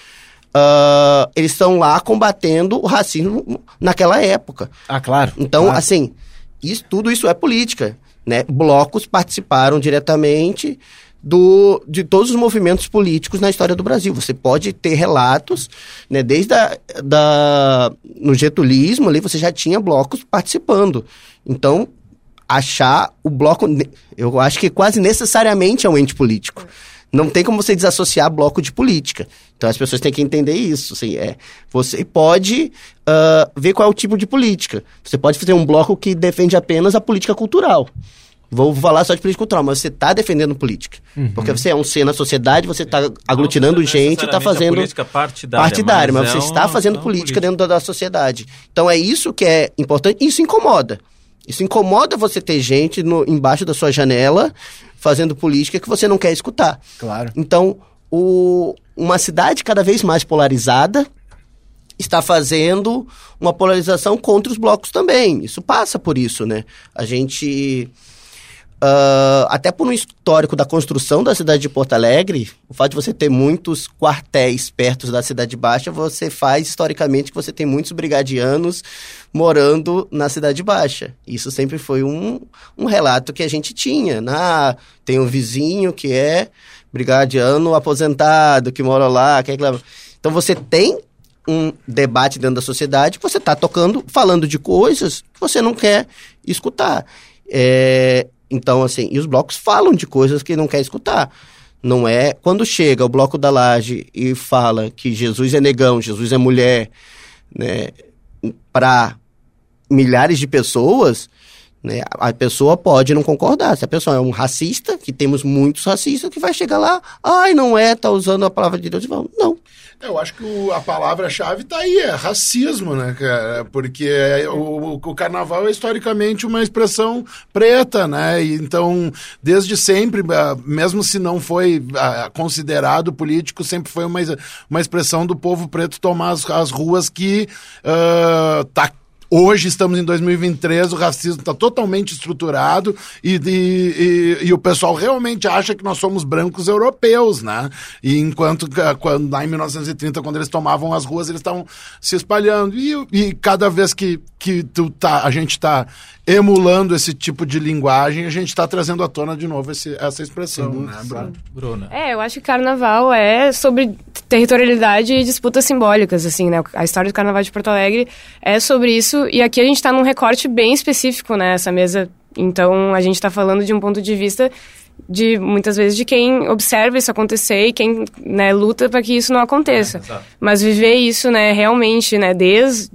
uh, eles estão lá combatendo o racismo naquela época. Ah, claro. Então, claro. assim, isso, tudo isso é política. Né? Blocos participaram diretamente do, de todos os movimentos políticos na história do Brasil. Você pode ter relatos, né, desde a, da, no getulismo ali, você já tinha blocos participando. Então, achar o bloco. Eu acho que quase necessariamente é um ente político. Não tem como você desassociar bloco de política. Então as pessoas têm que entender isso. Assim, é, você pode uh, ver qual é o tipo de política. Você pode fazer um bloco que defende apenas a política cultural. Vou falar só de política cultural, mas você está defendendo política. Uhum. Porque você é um ser na sociedade, você está aglutinando gente está fazendo. política partidária. Partidária, mas, mas é você está fazendo política, política, dentro da, da sociedade. Então é isso que é importante. Isso incomoda. Isso incomoda você ter gente no, embaixo da sua janela fazendo política que você não quer escutar. Claro. Então, o, uma cidade cada vez mais polarizada está fazendo uma polarização contra os blocos também. Isso passa por isso, né? A gente Uh, até por um histórico da construção da cidade de Porto Alegre, o fato de você ter muitos quartéis perto da Cidade Baixa, você faz historicamente que você tem muitos brigadianos morando na Cidade Baixa. Isso sempre foi um, um relato que a gente tinha. Ah, tem um vizinho que é brigadiano aposentado, que mora lá. Que. Então você tem um debate dentro da sociedade, você está tocando, falando de coisas que você não quer escutar. É, então, assim, e os blocos falam de coisas que não quer escutar. Não é quando chega o bloco da laje e fala que Jesus é negão, Jesus é mulher, né, para milhares de pessoas, né, a pessoa pode não concordar. Se a pessoa é um racista, que temos muitos racistas, que vai chegar lá, ai, não é, tá usando a palavra de Deus. Não, eu acho que o, a palavra-chave está aí, é racismo, né, cara? Porque o, o, carnaval é historicamente uma expressão preta, né? Então, desde sempre, ah, mesmo se não foi ah, considerado político, sempre foi uma, uma expressão do povo preto tomar as, as ruas que uh, tá Hoje estamos em 2023, o racismo está totalmente estruturado e, e, e, e, o pessoal realmente acha que nós somos brancos europeus, né? E enquanto quando, lá em 1930, quando eles tomavam as ruas, eles estavam se espalhando. E, e cada vez que, que tu tá, a gente está emulando esse tipo de linguagem, a gente está trazendo à tona de novo esse, essa expressão, Sim, né, Bruna? Bruna? É, eu acho que carnaval é sobre territorialidade e disputas simbólicas, assim, né? A história do carnaval de Porto Alegre é sobre isso, e aqui a gente está num recorte bem específico, né? Essa mesa. Então, a gente está falando de um ponto de vista de muitas vezes de quem observa isso acontecer e quem né, luta para que isso não aconteça. É, Mas viver isso, né, realmente, né, desde,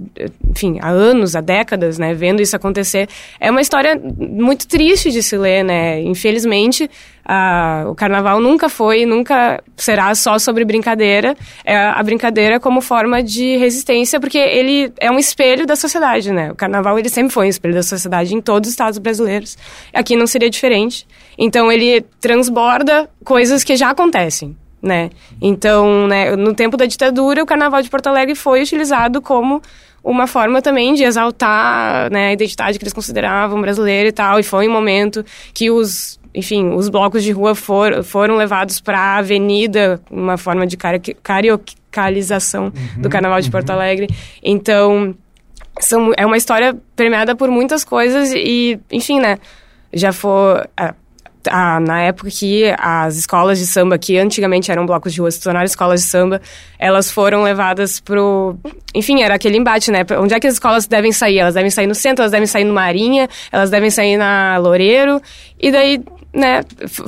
enfim, há anos, há décadas, né, vendo isso acontecer, é uma história muito triste de se ler, né. Infelizmente, o carnaval nunca foi, nunca será só sobre brincadeira. É a brincadeira como forma de resistência, porque ele é um espelho da sociedade, né? O carnaval ele sempre foi um espelho da sociedade em todos os estados brasileiros. Aqui não seria diferente. Então ele transborda coisas que já acontecem. Né? Então, né, no tempo da ditadura, o Carnaval de Porto Alegre foi utilizado como uma forma também de exaltar né, a identidade que eles consideravam brasileira e tal. E foi um momento que os, enfim, os blocos de rua for, foram levados para a avenida, uma forma de cariocalização uhum, do Carnaval de uhum. Porto Alegre. Então, são, é uma história premiada por muitas coisas e, enfim, né, já foi a, na época que as escolas de samba, que antigamente eram blocos de rua, se tornaram escolas de samba, elas foram levadas pro. Enfim, era aquele embate, né? Onde é que as escolas devem sair? Elas devem sair no centro, elas devem sair no Marinha, elas devem sair na Loureiro. E daí, né,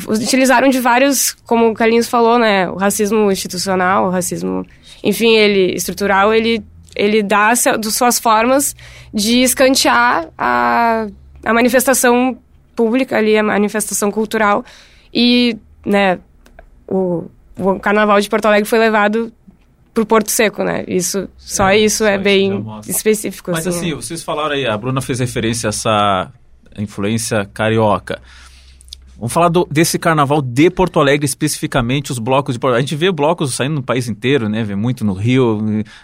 utilizaram de vários, como o Carlinhos falou, né? O racismo institucional, o racismo, enfim, ele estrutural, ele, ele dá suas formas de escantear a, a manifestação pública ali, a manifestação cultural. E, né, o, o Carnaval de Porto Alegre foi levado pro Porto Seco, né? Isso, só é, isso só é bem específico. Mas assim, assim, vocês falaram aí, a Bruna fez referência a essa influência carioca. Vamos falar do, desse carnaval de Porto Alegre, especificamente os blocos de Porto Alegre. A gente vê blocos saindo no país inteiro, né? Vê muito no Rio,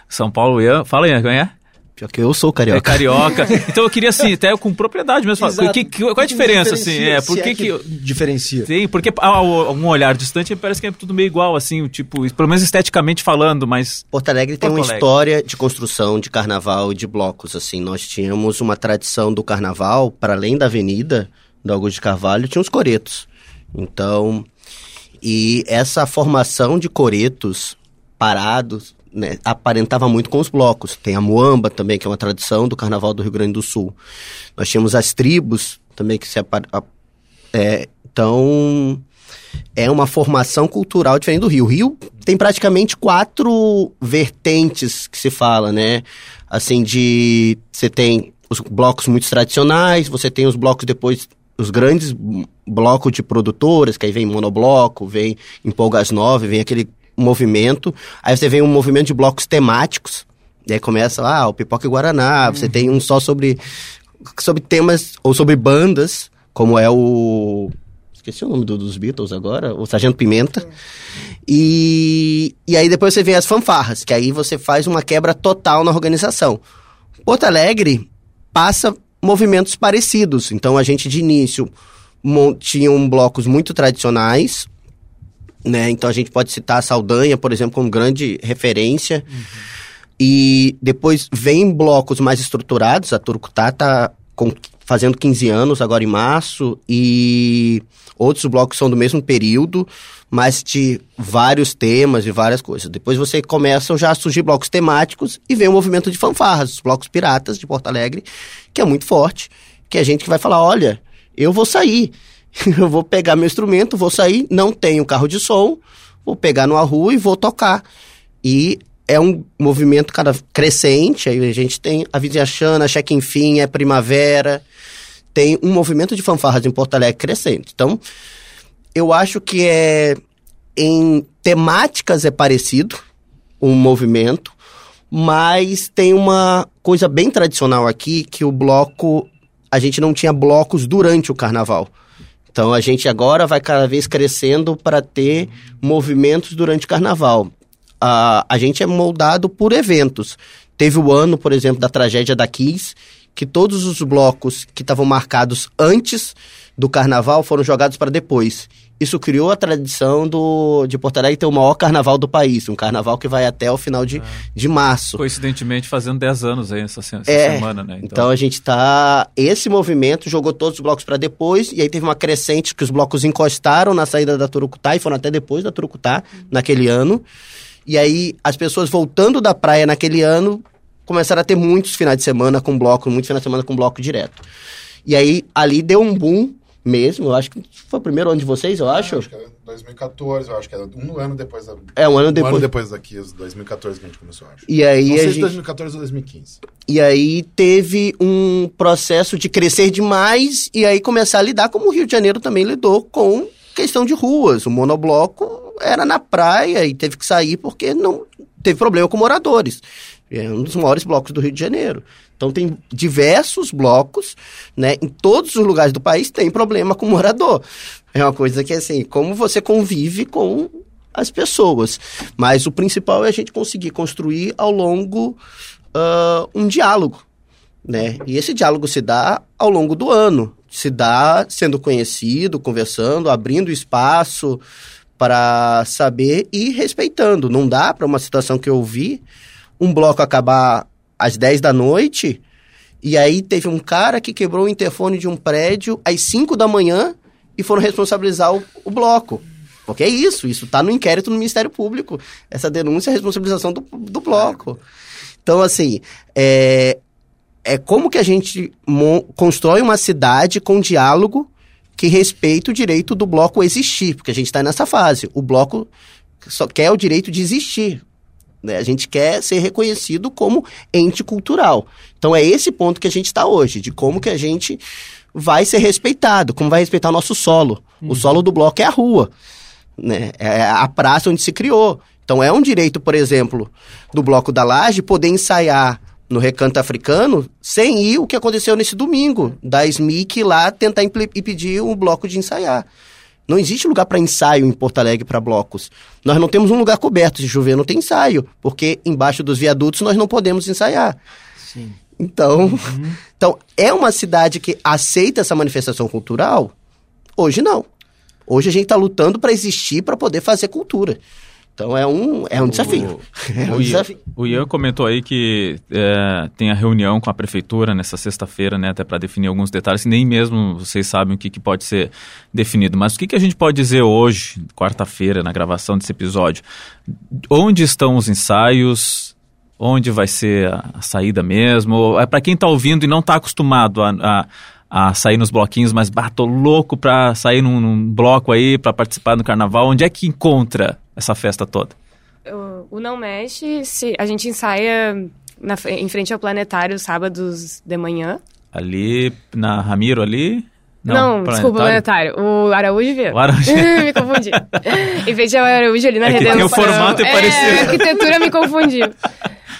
São Paulo. Fala aí, quem é? Pior que eu sou carioca. É carioca. Então eu queria assim, até com propriedade mesmo, falar, que, que, qual é a diferença assim? É, por que, é que, que diferencia? Tem, porque a, um olhar distante parece que é tudo meio igual assim, tipo, pelo menos esteticamente falando, mas Porto Alegre tem uma Alegre. história de construção de carnaval e de blocos assim. Nós tínhamos uma tradição do carnaval para além da avenida do Augusto de Carvalho, tinha os coretos. Então, e essa formação de coretos parados né, aparentava muito com os blocos. Tem a Muamba também, que é uma tradição do Carnaval do Rio Grande do Sul. Nós tínhamos as tribos também que se... É, então, é uma formação cultural diferente do Rio. O Rio tem praticamente quatro vertentes que se fala, né? Assim, de... Você tem os blocos muito tradicionais, você tem os blocos depois os grandes blocos de produtoras, que aí vem monobloco, vem Empolgas 9, vem aquele movimento. Aí você vem um movimento de blocos temáticos. E aí começa lá, ah, o Pipoca e Guaraná. Você tem um só sobre, sobre temas, ou sobre bandas, como é o... Esqueci o nome do, dos Beatles agora, o Sargento Pimenta. E, e aí depois você vem as fanfarras, que aí você faz uma quebra total na organização. Porto Alegre passa movimentos parecidos. Então a gente de início tinham blocos muito tradicionais, né? Então a gente pode citar a Saldanha, por exemplo, como grande referência. Uhum. E depois vem blocos mais estruturados. A Turcutá está fazendo 15 anos agora em março e outros blocos são do mesmo período, mas de vários temas e várias coisas. Depois você começa já a surgir blocos temáticos e vem o movimento de fanfarras, os blocos piratas de Porto Alegre, que é muito forte, que é gente que vai falar, olha, eu vou sair. eu vou pegar meu instrumento, vou sair, não tenho carro de som, vou pegar numa rua e vou tocar. E é um movimento cada crescente, aí a gente tem a Viziachana, Cheque Enfim, é Primavera, tem um movimento de fanfarras em Porto Alegre crescente. Então, eu acho que é em temáticas é parecido um movimento, mas tem uma coisa bem tradicional aqui que o bloco a gente não tinha blocos durante o carnaval. Então a gente agora vai cada vez crescendo para ter movimentos durante o carnaval. A, a gente é moldado por eventos. Teve o ano, por exemplo, da tragédia da Kiss, que todos os blocos que estavam marcados antes do carnaval foram jogados para depois. Isso criou a tradição do, de Porto Alegre ter o maior carnaval do país, um carnaval que vai até o final de, é. de março. Coincidentemente, fazendo 10 anos aí essa, essa é, semana, né? Então... então... a gente tá. Esse movimento jogou todos os blocos para depois, e aí teve uma crescente que os blocos encostaram na saída da Turucutá e foram até depois da Turucutá, naquele ano. E aí as pessoas voltando da praia naquele ano começaram a ter muitos finais de semana com bloco, muitos finais de semana com bloco direto. E aí ali deu um boom mesmo. Eu acho que foi o primeiro ano de vocês, eu acho. É, acho que era 2014, eu acho que era um ano depois da. É, um ano depois. Um ano depois daqui, 2014 que a gente começou, acho. E aí. Não sei gente... se 2014 ou 2015. E aí teve um processo de crescer demais e aí começar a lidar como o Rio de Janeiro também lidou com questão de ruas. O monobloco era na praia e teve que sair porque não teve problema com moradores. É um dos maiores blocos do Rio de Janeiro. Então tem diversos blocos, né? Em todos os lugares do país tem problema com morador. É uma coisa que assim, como você convive com as pessoas. Mas o principal é a gente conseguir construir ao longo uh, um diálogo, né? E esse diálogo se dá ao longo do ano, se dá sendo conhecido, conversando, abrindo espaço para saber e respeitando. Não dá para uma situação que eu vi um bloco acabar às 10 da noite, e aí teve um cara que quebrou o interfone de um prédio às 5 da manhã e foram responsabilizar o, o bloco. Porque é isso, isso está no inquérito no Ministério Público. Essa denúncia é responsabilização do, do bloco. Então, assim, é, é como que a gente constrói uma cidade com diálogo que respeita o direito do bloco existir, porque a gente está nessa fase. O bloco só quer o direito de existir. Né? A gente quer ser reconhecido como ente cultural. Então é esse ponto que a gente está hoje, de como que a gente vai ser respeitado, como vai respeitar o nosso solo. Uhum. O solo do bloco é a rua, né? é a praça onde se criou. Então é um direito, por exemplo, do bloco da Laje poder ensaiar no recanto africano sem ir o que aconteceu nesse domingo, da SMIC lá tentar impedir um bloco de ensaiar. Não existe lugar para ensaio em Porto Alegre para blocos. Nós não temos um lugar coberto. Se chover, não tem ensaio, porque embaixo dos viadutos nós não podemos ensaiar. Sim. Então, uhum. então, é uma cidade que aceita essa manifestação cultural? Hoje não. Hoje a gente está lutando para existir, para poder fazer cultura. Então é um, é um desafio. O, é um o, desafio. o Ian comentou aí que é, tem a reunião com a prefeitura nessa sexta-feira, né, até para definir alguns detalhes, que nem mesmo vocês sabem o que, que pode ser definido. Mas o que, que a gente pode dizer hoje, quarta-feira, na gravação desse episódio? Onde estão os ensaios? Onde vai ser a, a saída mesmo? É para quem está ouvindo e não está acostumado a, a a sair nos bloquinhos, mas bato louco para sair num, num, bloco aí, para participar do carnaval. Onde é que encontra essa festa toda? O, o Não Mexe, se, a gente ensaia na, em frente ao planetário sábados de manhã. Ali, na Ramiro ali? Não, Não desculpa, o planetário. O Araújo Vieira. O Araújo. me confundi. em frente ao Araújo ali na é Redenção. Que tem o formato é, é parecido. A arquitetura me confundiu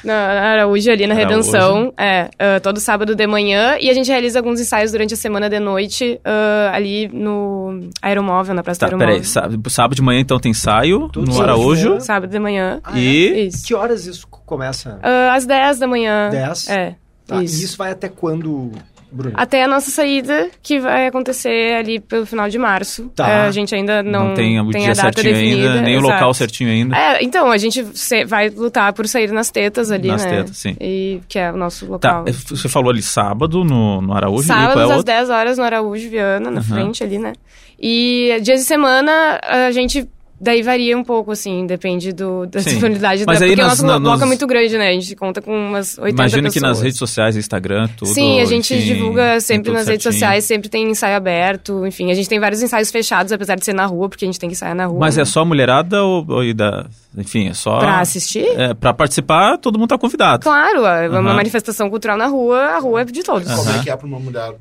na Araújo, ali na Redenção. É, uh, todo sábado de manhã. E a gente realiza alguns ensaios durante a semana de noite, uh, ali no Aeromóvel, na Praça tá, do Aeromóvel. Peraí, sábado, de manhã então tem ensaio Tudo no Araújo. Sábado de manhã. Ah, e... É? Isso. Que horas isso começa? Uh, às 10 da manhã. 10? É. Tá, isso. E isso vai até quando? Bruno? Até a nossa saída, que vai acontecer ali pelo final de março. Tá. É, a gente ainda não, não tem, o tem dia a data definida. Ainda, nem exato. o local certinho ainda. É, então, a gente vai lutar por sair nas tetas ali, nas né? Nas tetas, sim. E, que é o nosso local. Tá, você falou ali sábado no, no Araújo? Sábado é às 10 horas no Araújo Viana, na uhum. frente ali, né? E dias de semana a gente Daí varia um pouco, assim, depende do, da Sim. disponibilidade Mas da... Aí porque nas, o nosso bloco é muito grande, né? A gente conta com umas 80 Imagino pessoas. que nas redes sociais, Instagram, tudo... Sim, a gente enfim, divulga sempre nas certinho. redes sociais, sempre tem ensaio aberto, enfim. A gente tem vários ensaios fechados, apesar de ser na rua, porque a gente tem que ensaiar na rua. Mas né? é só mulherada ou, ou da... Enfim, é só... Pra assistir? É, pra participar, todo mundo tá convidado. Claro, é uma manifestação cultural na rua, a rua é de todos. Como é que é pra uma mulher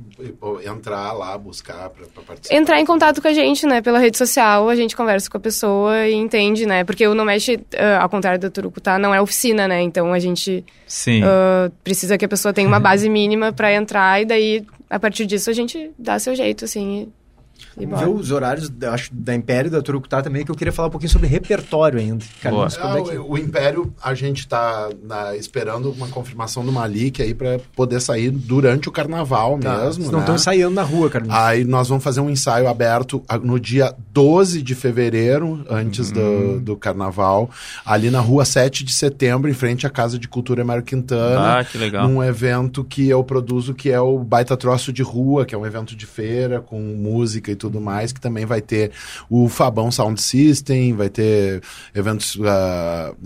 entrar lá, buscar pra, pra participar? Entrar em contato com a gente, né? Pela rede social, a gente conversa com a pessoa e entende né? Porque o No Mexe, uh, ao contrário do Turucutá, não é oficina, né? Então a gente uh, precisa que a pessoa tenha uma base mínima para entrar e daí, a partir disso, a gente dá seu jeito, assim. E ver os horários, acho, da Império e da Turucutá também, que eu queria falar um pouquinho sobre repertório ainda. Carlinhos, é que... o, o, Império, a gente está esperando uma confirmação do Malik aí para poder sair durante o carnaval tá, mesmo. não estão né? ensaiando na rua, Carlinhos. Aí nós vamos fazer um ensaio aberto no dia 12 de fevereiro, antes uhum. do, do carnaval, ali na rua 7 de setembro, em frente à Casa de Cultura Mário Quintana. Ah, que legal. Num evento que eu produzo, que é o Baita Troço de Rua, que é um evento de feira com música e tudo mais, que também vai ter o Fabão Sound System, vai ter eventos, uh,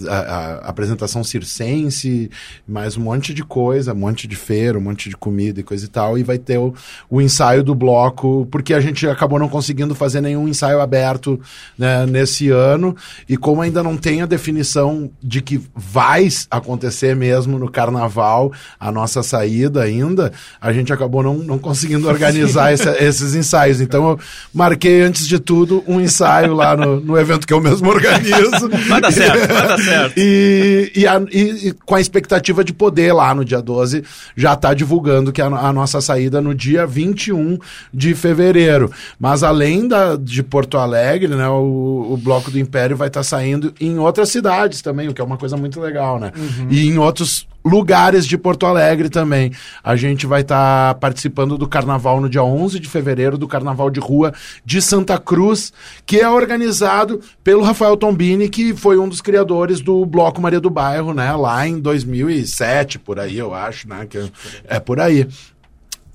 a, a, apresentação circense, mais um monte de coisa, um monte de feira, um monte de comida e coisa e tal, e vai ter o, o ensaio do bloco, porque a gente acabou não conseguindo fazer nenhum ensaio aberto né, nesse ano, e como ainda não tem a definição de que vai acontecer mesmo no carnaval a nossa saída ainda, a gente acabou não, não conseguindo organizar esse, esses ensaios. Então eu marquei, antes de tudo, um ensaio lá no, no evento que eu mesmo organizo. vai dar certo, vai dar certo. E, e, a, e, e, com a expectativa de poder lá no dia 12 já tá divulgando que a, a nossa saída no dia 21 de fevereiro. Mas além da, de Porto Alegre, né, o, o Bloco do Império vai estar tá saindo em outras cidades também, o que é uma coisa muito legal, né? Uhum. E em outros lugares de Porto Alegre também. A gente vai estar tá participando do carnaval no dia 11 de fevereiro, do Carnaval de Rua de Santa Cruz, que é organizado pelo Rafael Tombini, que foi um dos criadores do Bloco Maria do Bairro, né, lá em 2007, por aí, eu acho, né, que é por aí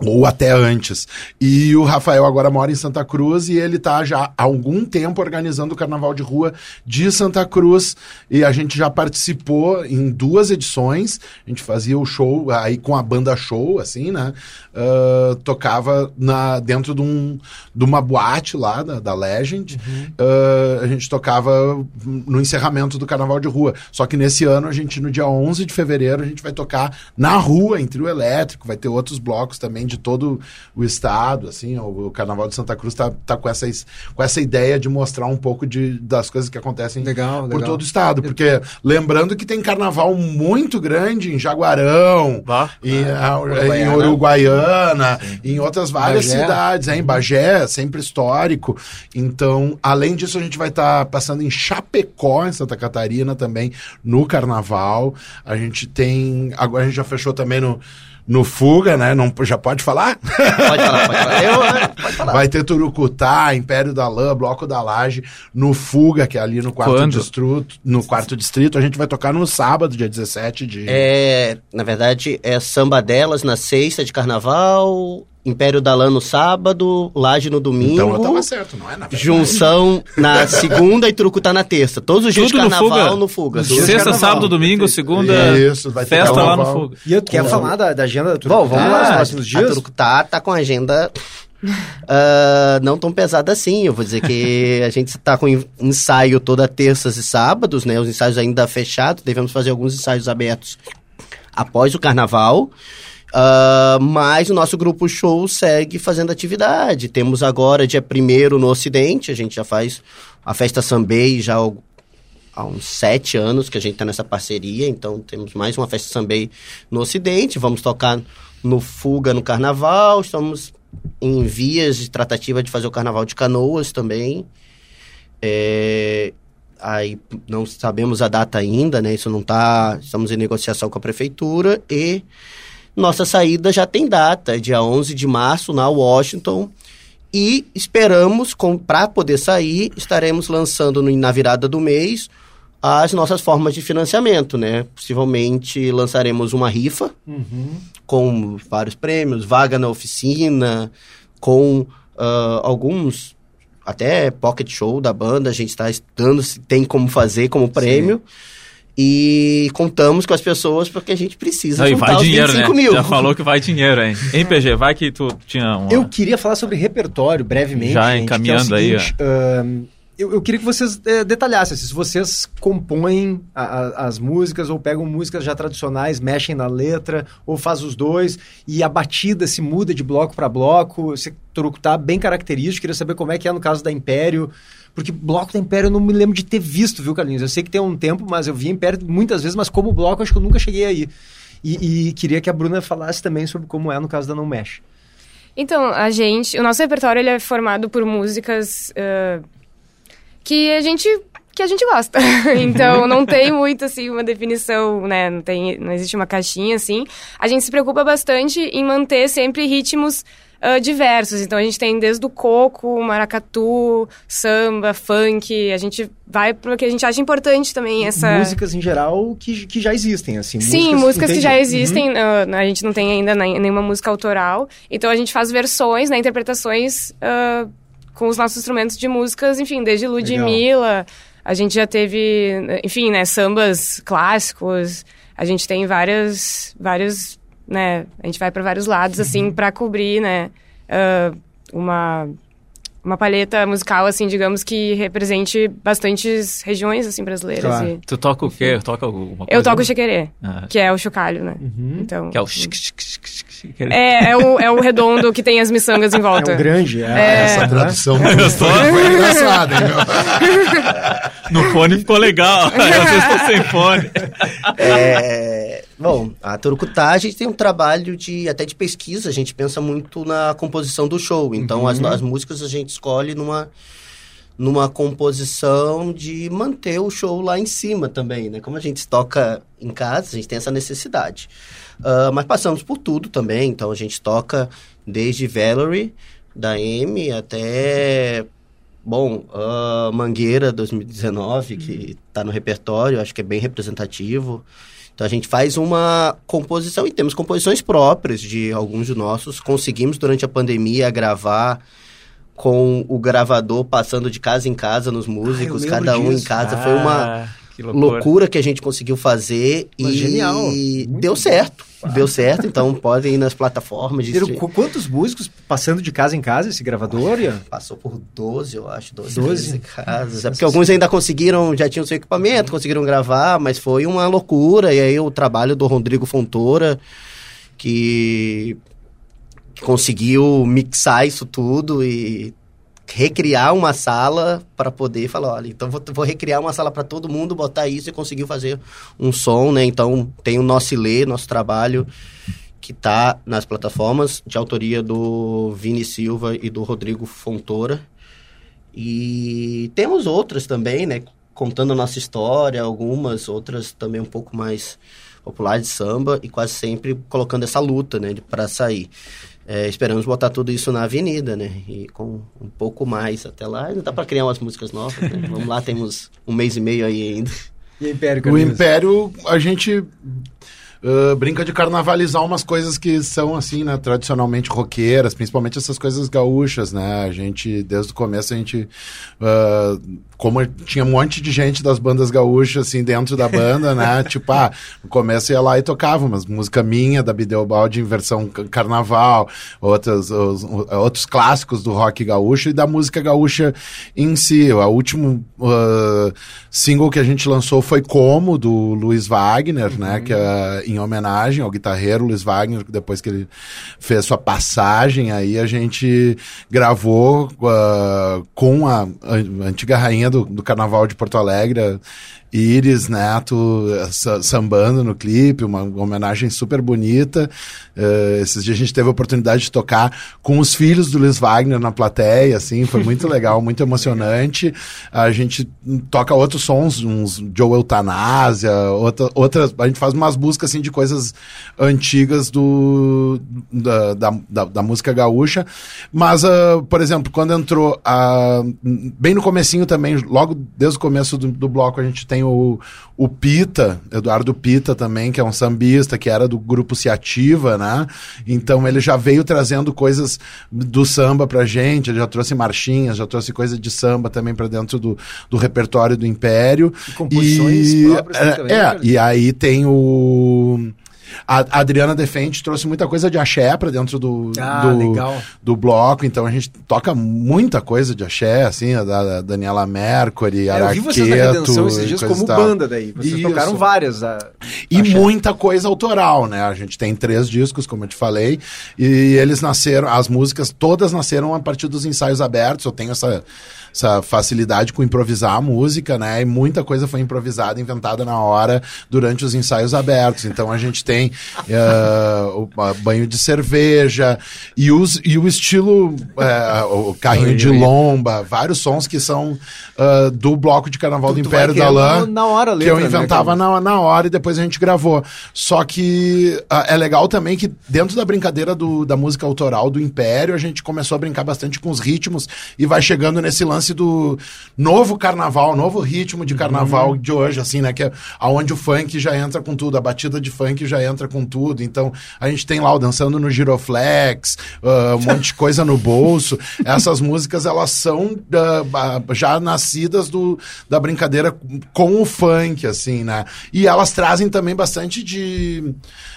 ou até antes. E o Rafael agora mora em Santa Cruz e ele está já há algum tempo organizando o Carnaval de Rua de Santa Cruz e a gente já participou em duas edições. A gente fazia o show aí com a banda show, assim, né? Uh, tocava na, dentro de, um, de uma boate lá da, da Legend. Uhum. Uh, a gente tocava no encerramento do Carnaval de Rua. Só que nesse ano, a gente, no dia 11 de fevereiro, a gente vai tocar na rua, em trio elétrico, vai ter outros blocos também de todo o estado, assim, o, o Carnaval de Santa Cruz está tá com, essa, com essa ideia de mostrar um pouco de, das coisas que acontecem legal, por todo o estado, porque lembrando que tem carnaval muito grande em Jaguarão, em, ah, em Uruguaiana, em outras várias Bagé. cidades, é, em Bagé, sempre histórico. Então, além disso, a gente vai estar tá passando em Chapecó, em Santa Catarina também, no carnaval. A gente tem, agora a gente já fechou também no no Fuga, né? Não, já pode falar? Pode falar, pode falar. Eu, né? pode falar. Vai ter Turucutá, Império da Lã, Bloco da Laje, no Fuga, que é ali no quarto distrito. No quarto distrito, a gente vai tocar no sábado, dia 17 de. É, na verdade, é samba delas na sexta de carnaval, Império da Lã no sábado, Laje no domingo. Então eu tava certo, não é? Na Junção na segunda e Truco tá na terça. Todos os dias Tudo de carnaval no Fuga. No fuga. Sexta, sábado, domingo, segunda. Isso, vai ter festa carnaval. lá no Fuga. E tu quer falar da, da agenda da Truco? Bom, vamos ah, lá, nos próximos dias. A Truco tá, tá com a agenda. Uh, não tão pesada assim. Eu vou dizer que a gente está com ensaio toda terças e sábados, né? Os ensaios ainda fechados, devemos fazer alguns ensaios abertos após o carnaval. Uh, mas o nosso grupo show segue fazendo atividade. Temos agora, dia 1 no Ocidente, a gente já faz a festa Sambei já há uns sete anos que a gente está nessa parceria, então temos mais uma festa Sambei no Ocidente. Vamos tocar no Fuga no Carnaval, estamos em vias de tratativa de fazer o Carnaval de Canoas também. É, aí não sabemos a data ainda, né? Isso não está. Estamos em negociação com a prefeitura e nossa saída já tem data, dia 11 de março, na Washington. E esperamos, para poder sair, estaremos lançando no, na virada do mês as nossas formas de financiamento, né? Possivelmente lançaremos uma rifa uhum. com vários prêmios, vaga na oficina, com uh, alguns até pocket show da banda, a gente está estudando se tem como fazer como prêmio. Sim. E contamos com as pessoas porque a gente precisa Aí, vai dinheiro, né? Mil. Já falou que vai dinheiro, hein? Hein, PG? Vai que tu tinha um. Eu queria falar sobre repertório brevemente. Já gente, encaminhando é seguinte, aí. Uh, eu, eu, queria que vocês é, detalhassem se vocês compõem a, a, as músicas ou pegam músicas já tradicionais, mexem na letra ou faz os dois e a batida se muda de bloco para bloco. Esse truco tá bem característico. Queria saber como é que é no caso da Império. Porque bloco da Império eu não me lembro de ter visto, viu, Carlinhos? Eu sei que tem um tempo, mas eu vi Império muitas vezes, mas como bloco acho que eu nunca cheguei aí. E, e queria que a Bruna falasse também sobre como é no caso da Não Mexe. Então, a gente, o nosso repertório ele é formado por músicas uh, que a gente que a gente gosta. então, não tem muito, assim, uma definição, né? Não, tem, não existe uma caixinha, assim. A gente se preocupa bastante em manter sempre ritmos uh, diversos. Então a gente tem desde o coco, maracatu, samba, funk. A gente vai para o que a gente acha importante também essa músicas em geral que, que já existem assim. Sim, músicas, músicas que já existem. Uhum. Uh, a gente não tem ainda nenhuma música autoral. Então a gente faz versões, né, interpretações uh, com os nossos instrumentos de músicas, enfim, desde Ludmilla. A gente já teve, enfim, né, sambas clássicos. A gente tem várias, vários né? A gente vai para vários lados, assim, para cobrir, né? Uh, uma uma palheta musical, assim, digamos, que represente bastantes regiões, assim, brasileiras. Claro. E Tu toca o quê? Toca alguma coisa? eu toco o chequerê, Ah. que é o chocalho, né? Então, Que é o... xic. é, é o, é o redondo que tem as miçangas em É volta. um grande. É, Essa tradução foi, foi engraçada, hein, meu? No fone ficou legal. Às vezes tô sem fone. É, bom, a Turucutá, a gente tem um trabalho de até de pesquisa, a gente pensa muito na composição do show. Então, as, as músicas a gente escolhe numa, numa composição de manter o show lá em cima também, né? Como a gente toca em casa, a gente tem essa necessidade. Ah, mas passamos por tudo também, então a gente toca desde Valerie, da M, até Bom, a Mangueira 2019, que está no repertório, acho que é bem representativo. Então a gente faz uma composição e temos composições próprias de alguns de nossos. Conseguimos durante a pandemia gravar com o gravador passando de casa em casa nos músicos, lembro cada um em casa. Foi uma Ah, que loucura. loucura que a gente conseguiu fazer Mas e genial. Muito deu bom. certo. Deu certo, então podem ir nas plataformas de quantos músicos passando de casa em casa esse gravador? Ian? Passou por 12, eu acho, 12, 12? 13 casas. É porque alguns ainda conseguiram, já tinham seu equipamento, conseguiram gravar, mas foi uma loucura. E aí o trabalho do Rodrigo Fontoura, que conseguiu mixar isso tudo e recriar uma sala para poder falar, olha, então vou, vou recriar uma sala para todo mundo, botar isso e conseguiu fazer um som, né? Então tem o nosso Ilê, nosso trabalho que está nas plataformas, de autoria do Vini Silva e do Rodrigo Fontoura. E temos outras também, né? Contando a nossa história, algumas outras também um pouco mais populares de samba e quase sempre colocando essa luta, né? Para sair. É, esperamos botar tudo isso na avenida, né? E com um pouco mais até lá. Ainda dá para criar umas músicas novas, né? Vamos lá, temos um mês e meio aí ainda. E Império O? Império, a gente ah, brinca de carnavalizar umas coisas que são, assim, né, tradicionalmente roqueiras, principalmente essas coisas gaúchas, né? A gente, desde o começo, a gente. ah, como tinha um monte de gente das bandas gaúchas, assim, dentro da banda, né? tipo, ah, no começo ia lá e tocava umas música minha, da Bideobaldi em versão ca- carnaval, outras, os- outros clássicos do rock gaúcho e da música gaúcha em si. O último ah, single que a gente lançou foi Como, do Luiz Wagner, né? Que é em homenagem ao guitarreiro Luiz Wagner, depois que ele fez sua passagem, aí a gente gravou ah, com a, a antiga rainha do, do Carnaval de Porto Alegre, Iris Neto eh, sa- sambando no clipe, uma homenagem super bonita. Eh, esses dias a gente teve a oportunidade de tocar com os filhos do Luiz Wagner na plateia, assim, foi muito legal, muito emocionante. A gente toca outros sons, uns Joe Eutanásia, outra, outras, a gente faz umas buscas assim de coisas antigas do da, da, da, da música gaúcha, mas ah, por exemplo, quando entrou ah, bem no comecinho também, logo desde o começo do, do bloco a gente tem o, o Pita, Eduardo Pita também, que é um sambista, que era do grupo Se Ativa, né? Então ele já veio trazendo coisas do samba pra gente, ele já trouxe marchinhas, já trouxe coisa de samba também pra dentro do, do repertório do Império. E composições próprias é, também, é, cara. e aí tem o... A a Adriana Defente trouxe muita coisa de axé pra dentro do, Ah, do, do bloco, então a gente toca muita coisa de axé, assim, a da, da Daniela Mercury, É, eu vi vocês na Redenção esses dias como tal. banda daí. Vocês Isso. tocaram várias. ah, E axé. muita coisa autoral, né? A gente tem três discos, como eu te falei, e eles nasceram, as músicas todas nasceram a partir dos ensaios abertos. Eu tenho essa, essa facilidade com improvisar a música, né? E muita coisa foi improvisada, inventada na hora durante os ensaios abertos. Então a gente tem eh, o banho de cerveja e, os, e o estilo, eh, o carrinho de lomba, vários sons que são ah, do bloco de carnaval Tu- do Império da Lã na hora a que letra, eu né, inventava cara? na, na hora e depois a gente gravou. Só que ah, é legal também que dentro da brincadeira do, da música autoral do Império, a gente começou a brincar bastante com os ritmos e vai chegando nesse lance do novo carnaval, novo ritmo de carnaval Uhum. de hoje, assim, né? Que é aonde o funk já entra com tudo, a batida de funk já entra com tudo. Então a gente tem lá o Dançando no Giroflex, ah, um monte de coisa no bolso. Essas músicas, elas são ah, já nascidas do, da brincadeira com o funk, assim, né? E elas trazem também bastante de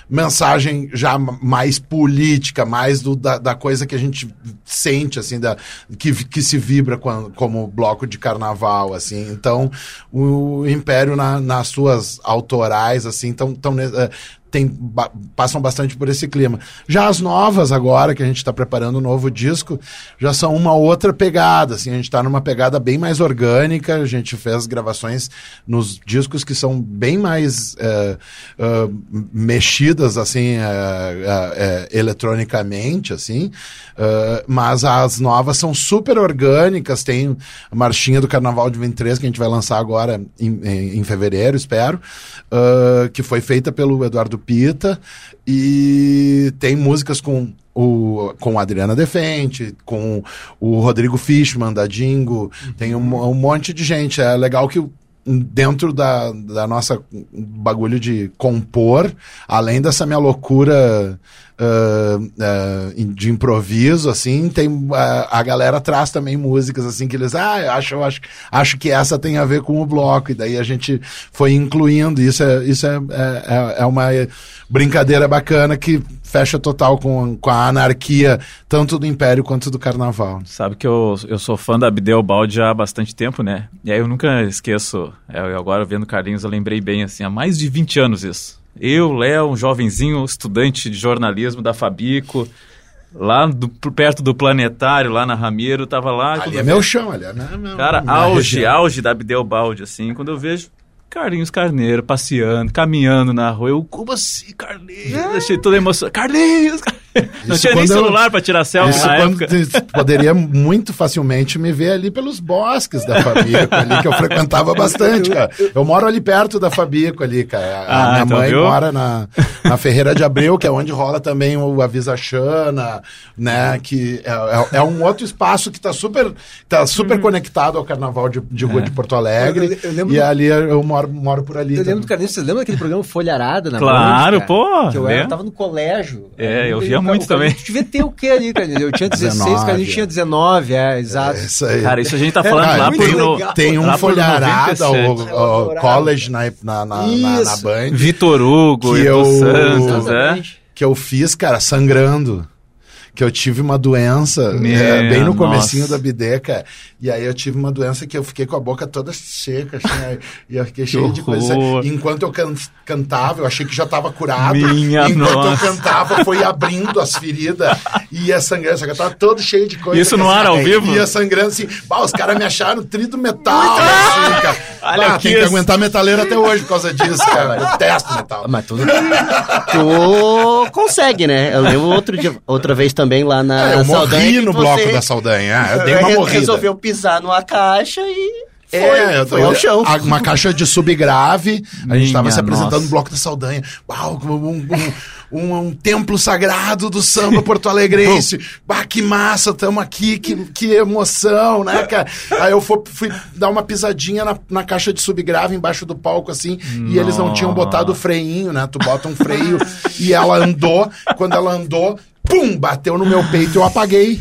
mensagem já mais política, mais do, da, da coisa que a gente sente, assim, da, que, que se vibra com, como bloco de carnaval, assim. Então, o Império, na, nas suas autorais, assim, tão, tão, uh, tem, ba passam bastante por esse clima. Já as novas agora, que a gente está preparando um novo disco, já são uma outra pegada, assim, a gente está numa pegada bem mais orgânica, a gente fez gravações nos discos que são bem mais uh, uh, mexidas, assim, uh, eletronicamente, assim, mas as novas são super orgânicas, tem a Marchinha do Carnaval de 23, que a gente vai lançar agora em, em, em fevereiro, espero, que foi feita pelo Eduardo Pita e tem músicas com o, com Adriana Defente, com o Rodrigo Fishman, da Dingo, tem um, um, monte de gente. É legal que dentro da, da nossa bagulho de compor, além dessa minha loucura uh, uh, de improviso, assim, tem uh, a galera traz também músicas assim que eles, ah, acho, acho, acho que essa tem a ver com o bloco, e daí a gente foi incluindo, isso é, isso é, é, é uma brincadeira bacana que fecha total com, com a anarquia, tanto do Império quanto do Carnaval. Sabe que eu, eu sou fã da Abdel Balde há bastante tempo, né? E aí eu nunca esqueço, é, eu agora vendo Carlinhos, eu lembrei bem, assim, há mais de 20 anos isso. Eu, Léo, um jovenzinho estudante de jornalismo da Fabico, lá do, perto do planetário, lá na Ramiro, tava lá. Ali é meu chão, ali é meu, Cara, auge, região. auge da Abdel Balde, assim, quando eu vejo Carlinhos Carneiro passeando, caminhando na rua. Eu, como assim, Carlinhos? É. Achei toda emoção. Carlinhos! Não Isso tinha nem celular eu... para tirar selfie Isso na época. Poderia muito facilmente me ver ali pelos bosques da Fabico ali, que eu frequentava bastante, cara. Eu moro ali perto da Fabico ali, cara. A ah, minha então mãe viu? mora na, na Ferreira de Abreu, que é onde rola também o Avisa Xana, né? Que é, é, é um outro espaço que tá super, tá super hum. conectado ao Carnaval de, de Rua é. de Porto Alegre. Eu, eu e ali eu moro, moro por ali. Eu também. lembro do Carlinhos, você lembra daquele programa Folharada na Claro, Band, pô! Que eu, era, eu tava no colégio. É, eu via muito também. Devia ter o quê ali, cara? Eu tinha 16, 19, cara, a gente tinha 19, é, exato. É isso aí. Cara, isso a gente tá falando cara, lá por no, Tem um folharada, o, o, college na, na, na, na, na Band. Vitor Hugo, que eu, Santos, é? Que eu fiz, cara, sangrando que eu tive uma doença é, bem no comecinho nossa. da bideca. E aí eu tive uma doença que eu fiquei com a boca toda seca, assim, e eu fiquei que cheio de coisa. Enquanto eu can cantava, eu achei que já estava curado. Minha Enquanto nossa. eu cantava, foi abrindo as feridas e ia sangrando. Só que eu tava todo cheio de coisa. Isso no ar, ao vivo? Ia sangrando assim. Bah, os caras me acharam trido metal, assim, cara. Olha ah, tem que aguentar metaleiro até hoje por causa disso, cara. Eu testo metal. Mas tu, tu consegue, né? Eu lembro outro dia, outra vez também também lá na é, eu Saldanha. morri no bloco da Saldanha. Eu dei uma morrida. Resolveu pisar numa caixa e foi, é, foi ao chão. Uma caixa de subgrave. A gente estava se apresentando nossa. no Bloco da Saldanha. Uau, um, um, um, um templo sagrado do samba porto-alegrense. bah, que massa, estamos aqui, que, que emoção, né, cara? Aí eu fui, fui dar uma pisadinha na, na, caixa de subgrave embaixo do palco, assim, nossa. e eles não tinham botado o freinho, né? Tu bota um freio e ela andou. Quando ela andou, pum, bateu no meu peito, eu apaguei.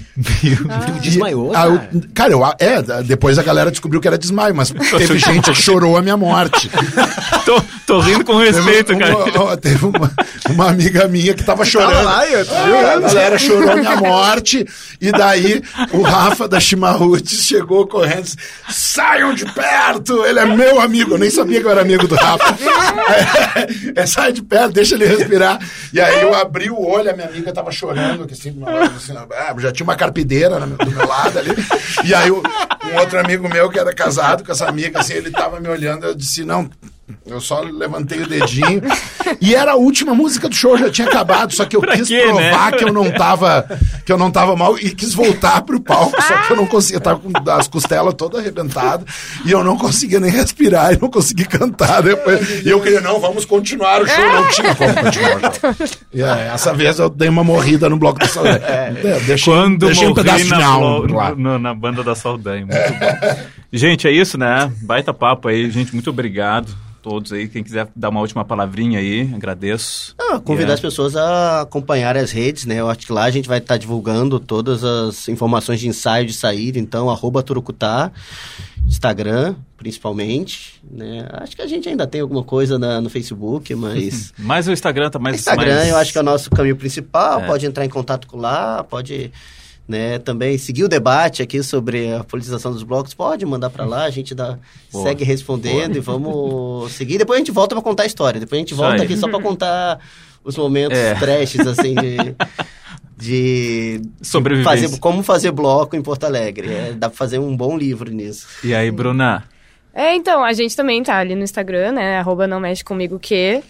Ah. desmaiou? Cara, eu, cara eu, é, depois a galera descobriu que era desmaio, mas teve gente que chorou a minha morte. tô, tô rindo com respeito, teve cara. Uma, teve uma, uma, amiga minha que tava chorando. Lá, eu, ah, a galera chorou a minha morte, e daí o Rafa da Chimarruts chegou correndo disse, saiam de perto, ele é meu amigo. Eu nem sabia que eu era amigo do Rafa. é, é, sai de perto, deixa ele respirar. E aí eu abri o olho, a minha amiga tava chorando olhando, que assim, assim ah, já tinha uma carpideira do meu lado ali. E aí um outro amigo meu que era casado com essa amiga, assim, ele tava me olhando, eu disse, não, eu só levantei o dedinho. E era a última música do show, já tinha acabado, só que eu pra quis quê, provar né? que eu não tava que eu não tava mal e quis voltar pro palco, só que eu não conseguia, eu tava com as costelas todas arrebentadas e eu não conseguia nem respirar e não conseguia cantar depois. E eu queria, não, vamos continuar o show, não tinha como continuar o show. E é, essa vez eu dei uma morrida no bloco da saudade. É, deixei, Quando deixei um pedaço na, final, na, na banda da saudade, muito bom. Gente, é isso, né? Baita papo aí, gente, muito obrigado todos aí. Quem quiser dar uma última palavrinha aí, agradeço. Ah, convidar yeah. as pessoas a acompanhar as redes, né? Eu acho que lá a gente vai estar divulgando todas as informações de ensaio de saída, então, arroba Turucutá. Instagram, principalmente, né? Acho que a gente ainda tem alguma coisa na, no Facebook, mas... mas o Instagram tá mais... Instagram mais... eu acho que é o nosso caminho principal, é. pode entrar em contato com lá, pode... Né, também seguir o debate aqui sobre a politização dos blocos, pode mandar para lá, a gente dá, segue respondendo Boa. e vamos seguir. Depois a gente volta para contar a história. Depois a gente volta aqui só para contar os momentos é. trashes, assim, de, de sobrevivência. Fazer, como fazer bloco em Porto Alegre. É, dá para fazer um bom livro nisso. E aí, Bruna? É, então, a gente também tá ali no Instagram, né? Arroba não mexe comigo que.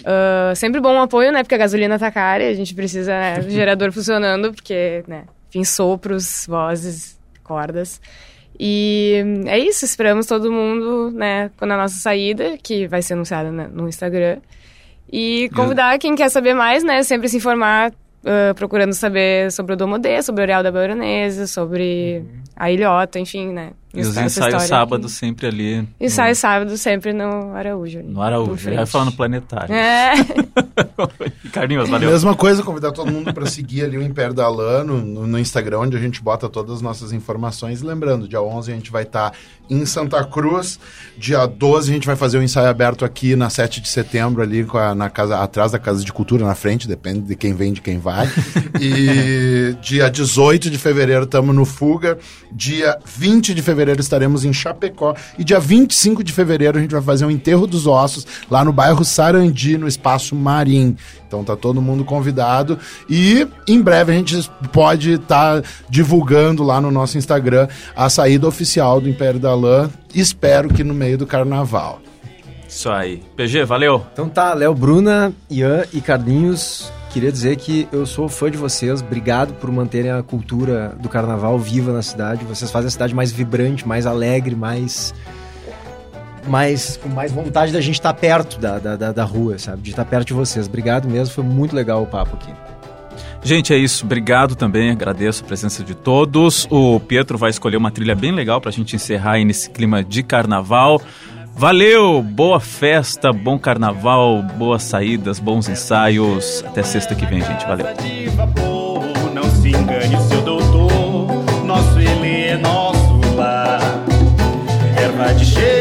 Uh, sempre bom apoio, né? Porque a gasolina tá cara e a gente precisa, né? O gerador funcionando, porque, né? Enfim, sopros, vozes, cordas. E é isso, esperamos todo mundo, né, quando a nossa saída, que vai ser anunciada no Instagram. E convidar quem quer saber mais, né, sempre se informar uh, procurando saber sobre o Domodê, sobre o Areal da Baronesa, sobre uhum. A Ilhota, enfim, né? E os ensaios sábado aqui. sempre ali. Ensaios no... sábado sempre no Araújo. Ali, no Araújo, já vai falar no Planetário. É. Carlinhos, valeu. Mesma coisa, convidar todo mundo para seguir ali o Império da Lã no, no, Instagram, onde a gente bota todas as nossas informações. Lembrando, dia 11 a gente vai estar tá em Santa Cruz, dia 12 a gente vai fazer o um ensaio aberto aqui na 7 de setembro, ali a, na casa, atrás da Casa de Cultura, na frente, depende de quem vem, de quem vai. e dia 18 de fevereiro estamos no Fuga, dia 20 de fevereiro estaremos em Chapecó e dia 25 de fevereiro a gente vai fazer um enterro dos ossos lá no bairro Sarandi, no Espaço Marim. Então tá todo mundo convidado e em breve a gente pode estar tá divulgando lá no nosso Instagram a saída oficial do Império da Lã. Espero que no meio do carnaval. Isso aí. PG, valeu. Então tá, Léo, Bruna, Ian e Carlinhos. Queria dizer que eu sou fã de vocês. Obrigado por manterem a cultura do carnaval viva na cidade. Vocês fazem a cidade mais vibrante, mais alegre, mais mais, com mais vontade da gente estar tá perto da, da, da, rua, sabe? De estar tá perto de vocês. Obrigado mesmo, foi muito legal o papo aqui. Gente, é isso. Obrigado também. Agradeço a presença de todos. O Pietro vai escolher uma trilha bem legal para a gente encerrar aí nesse clima de carnaval. Valeu! Boa festa, bom carnaval, boas saídas, bons ensaios. Até sexta que vem, gente. Valeu. Não se engane, seu doutor. Nosso ele é nosso lar. Erva de cheiro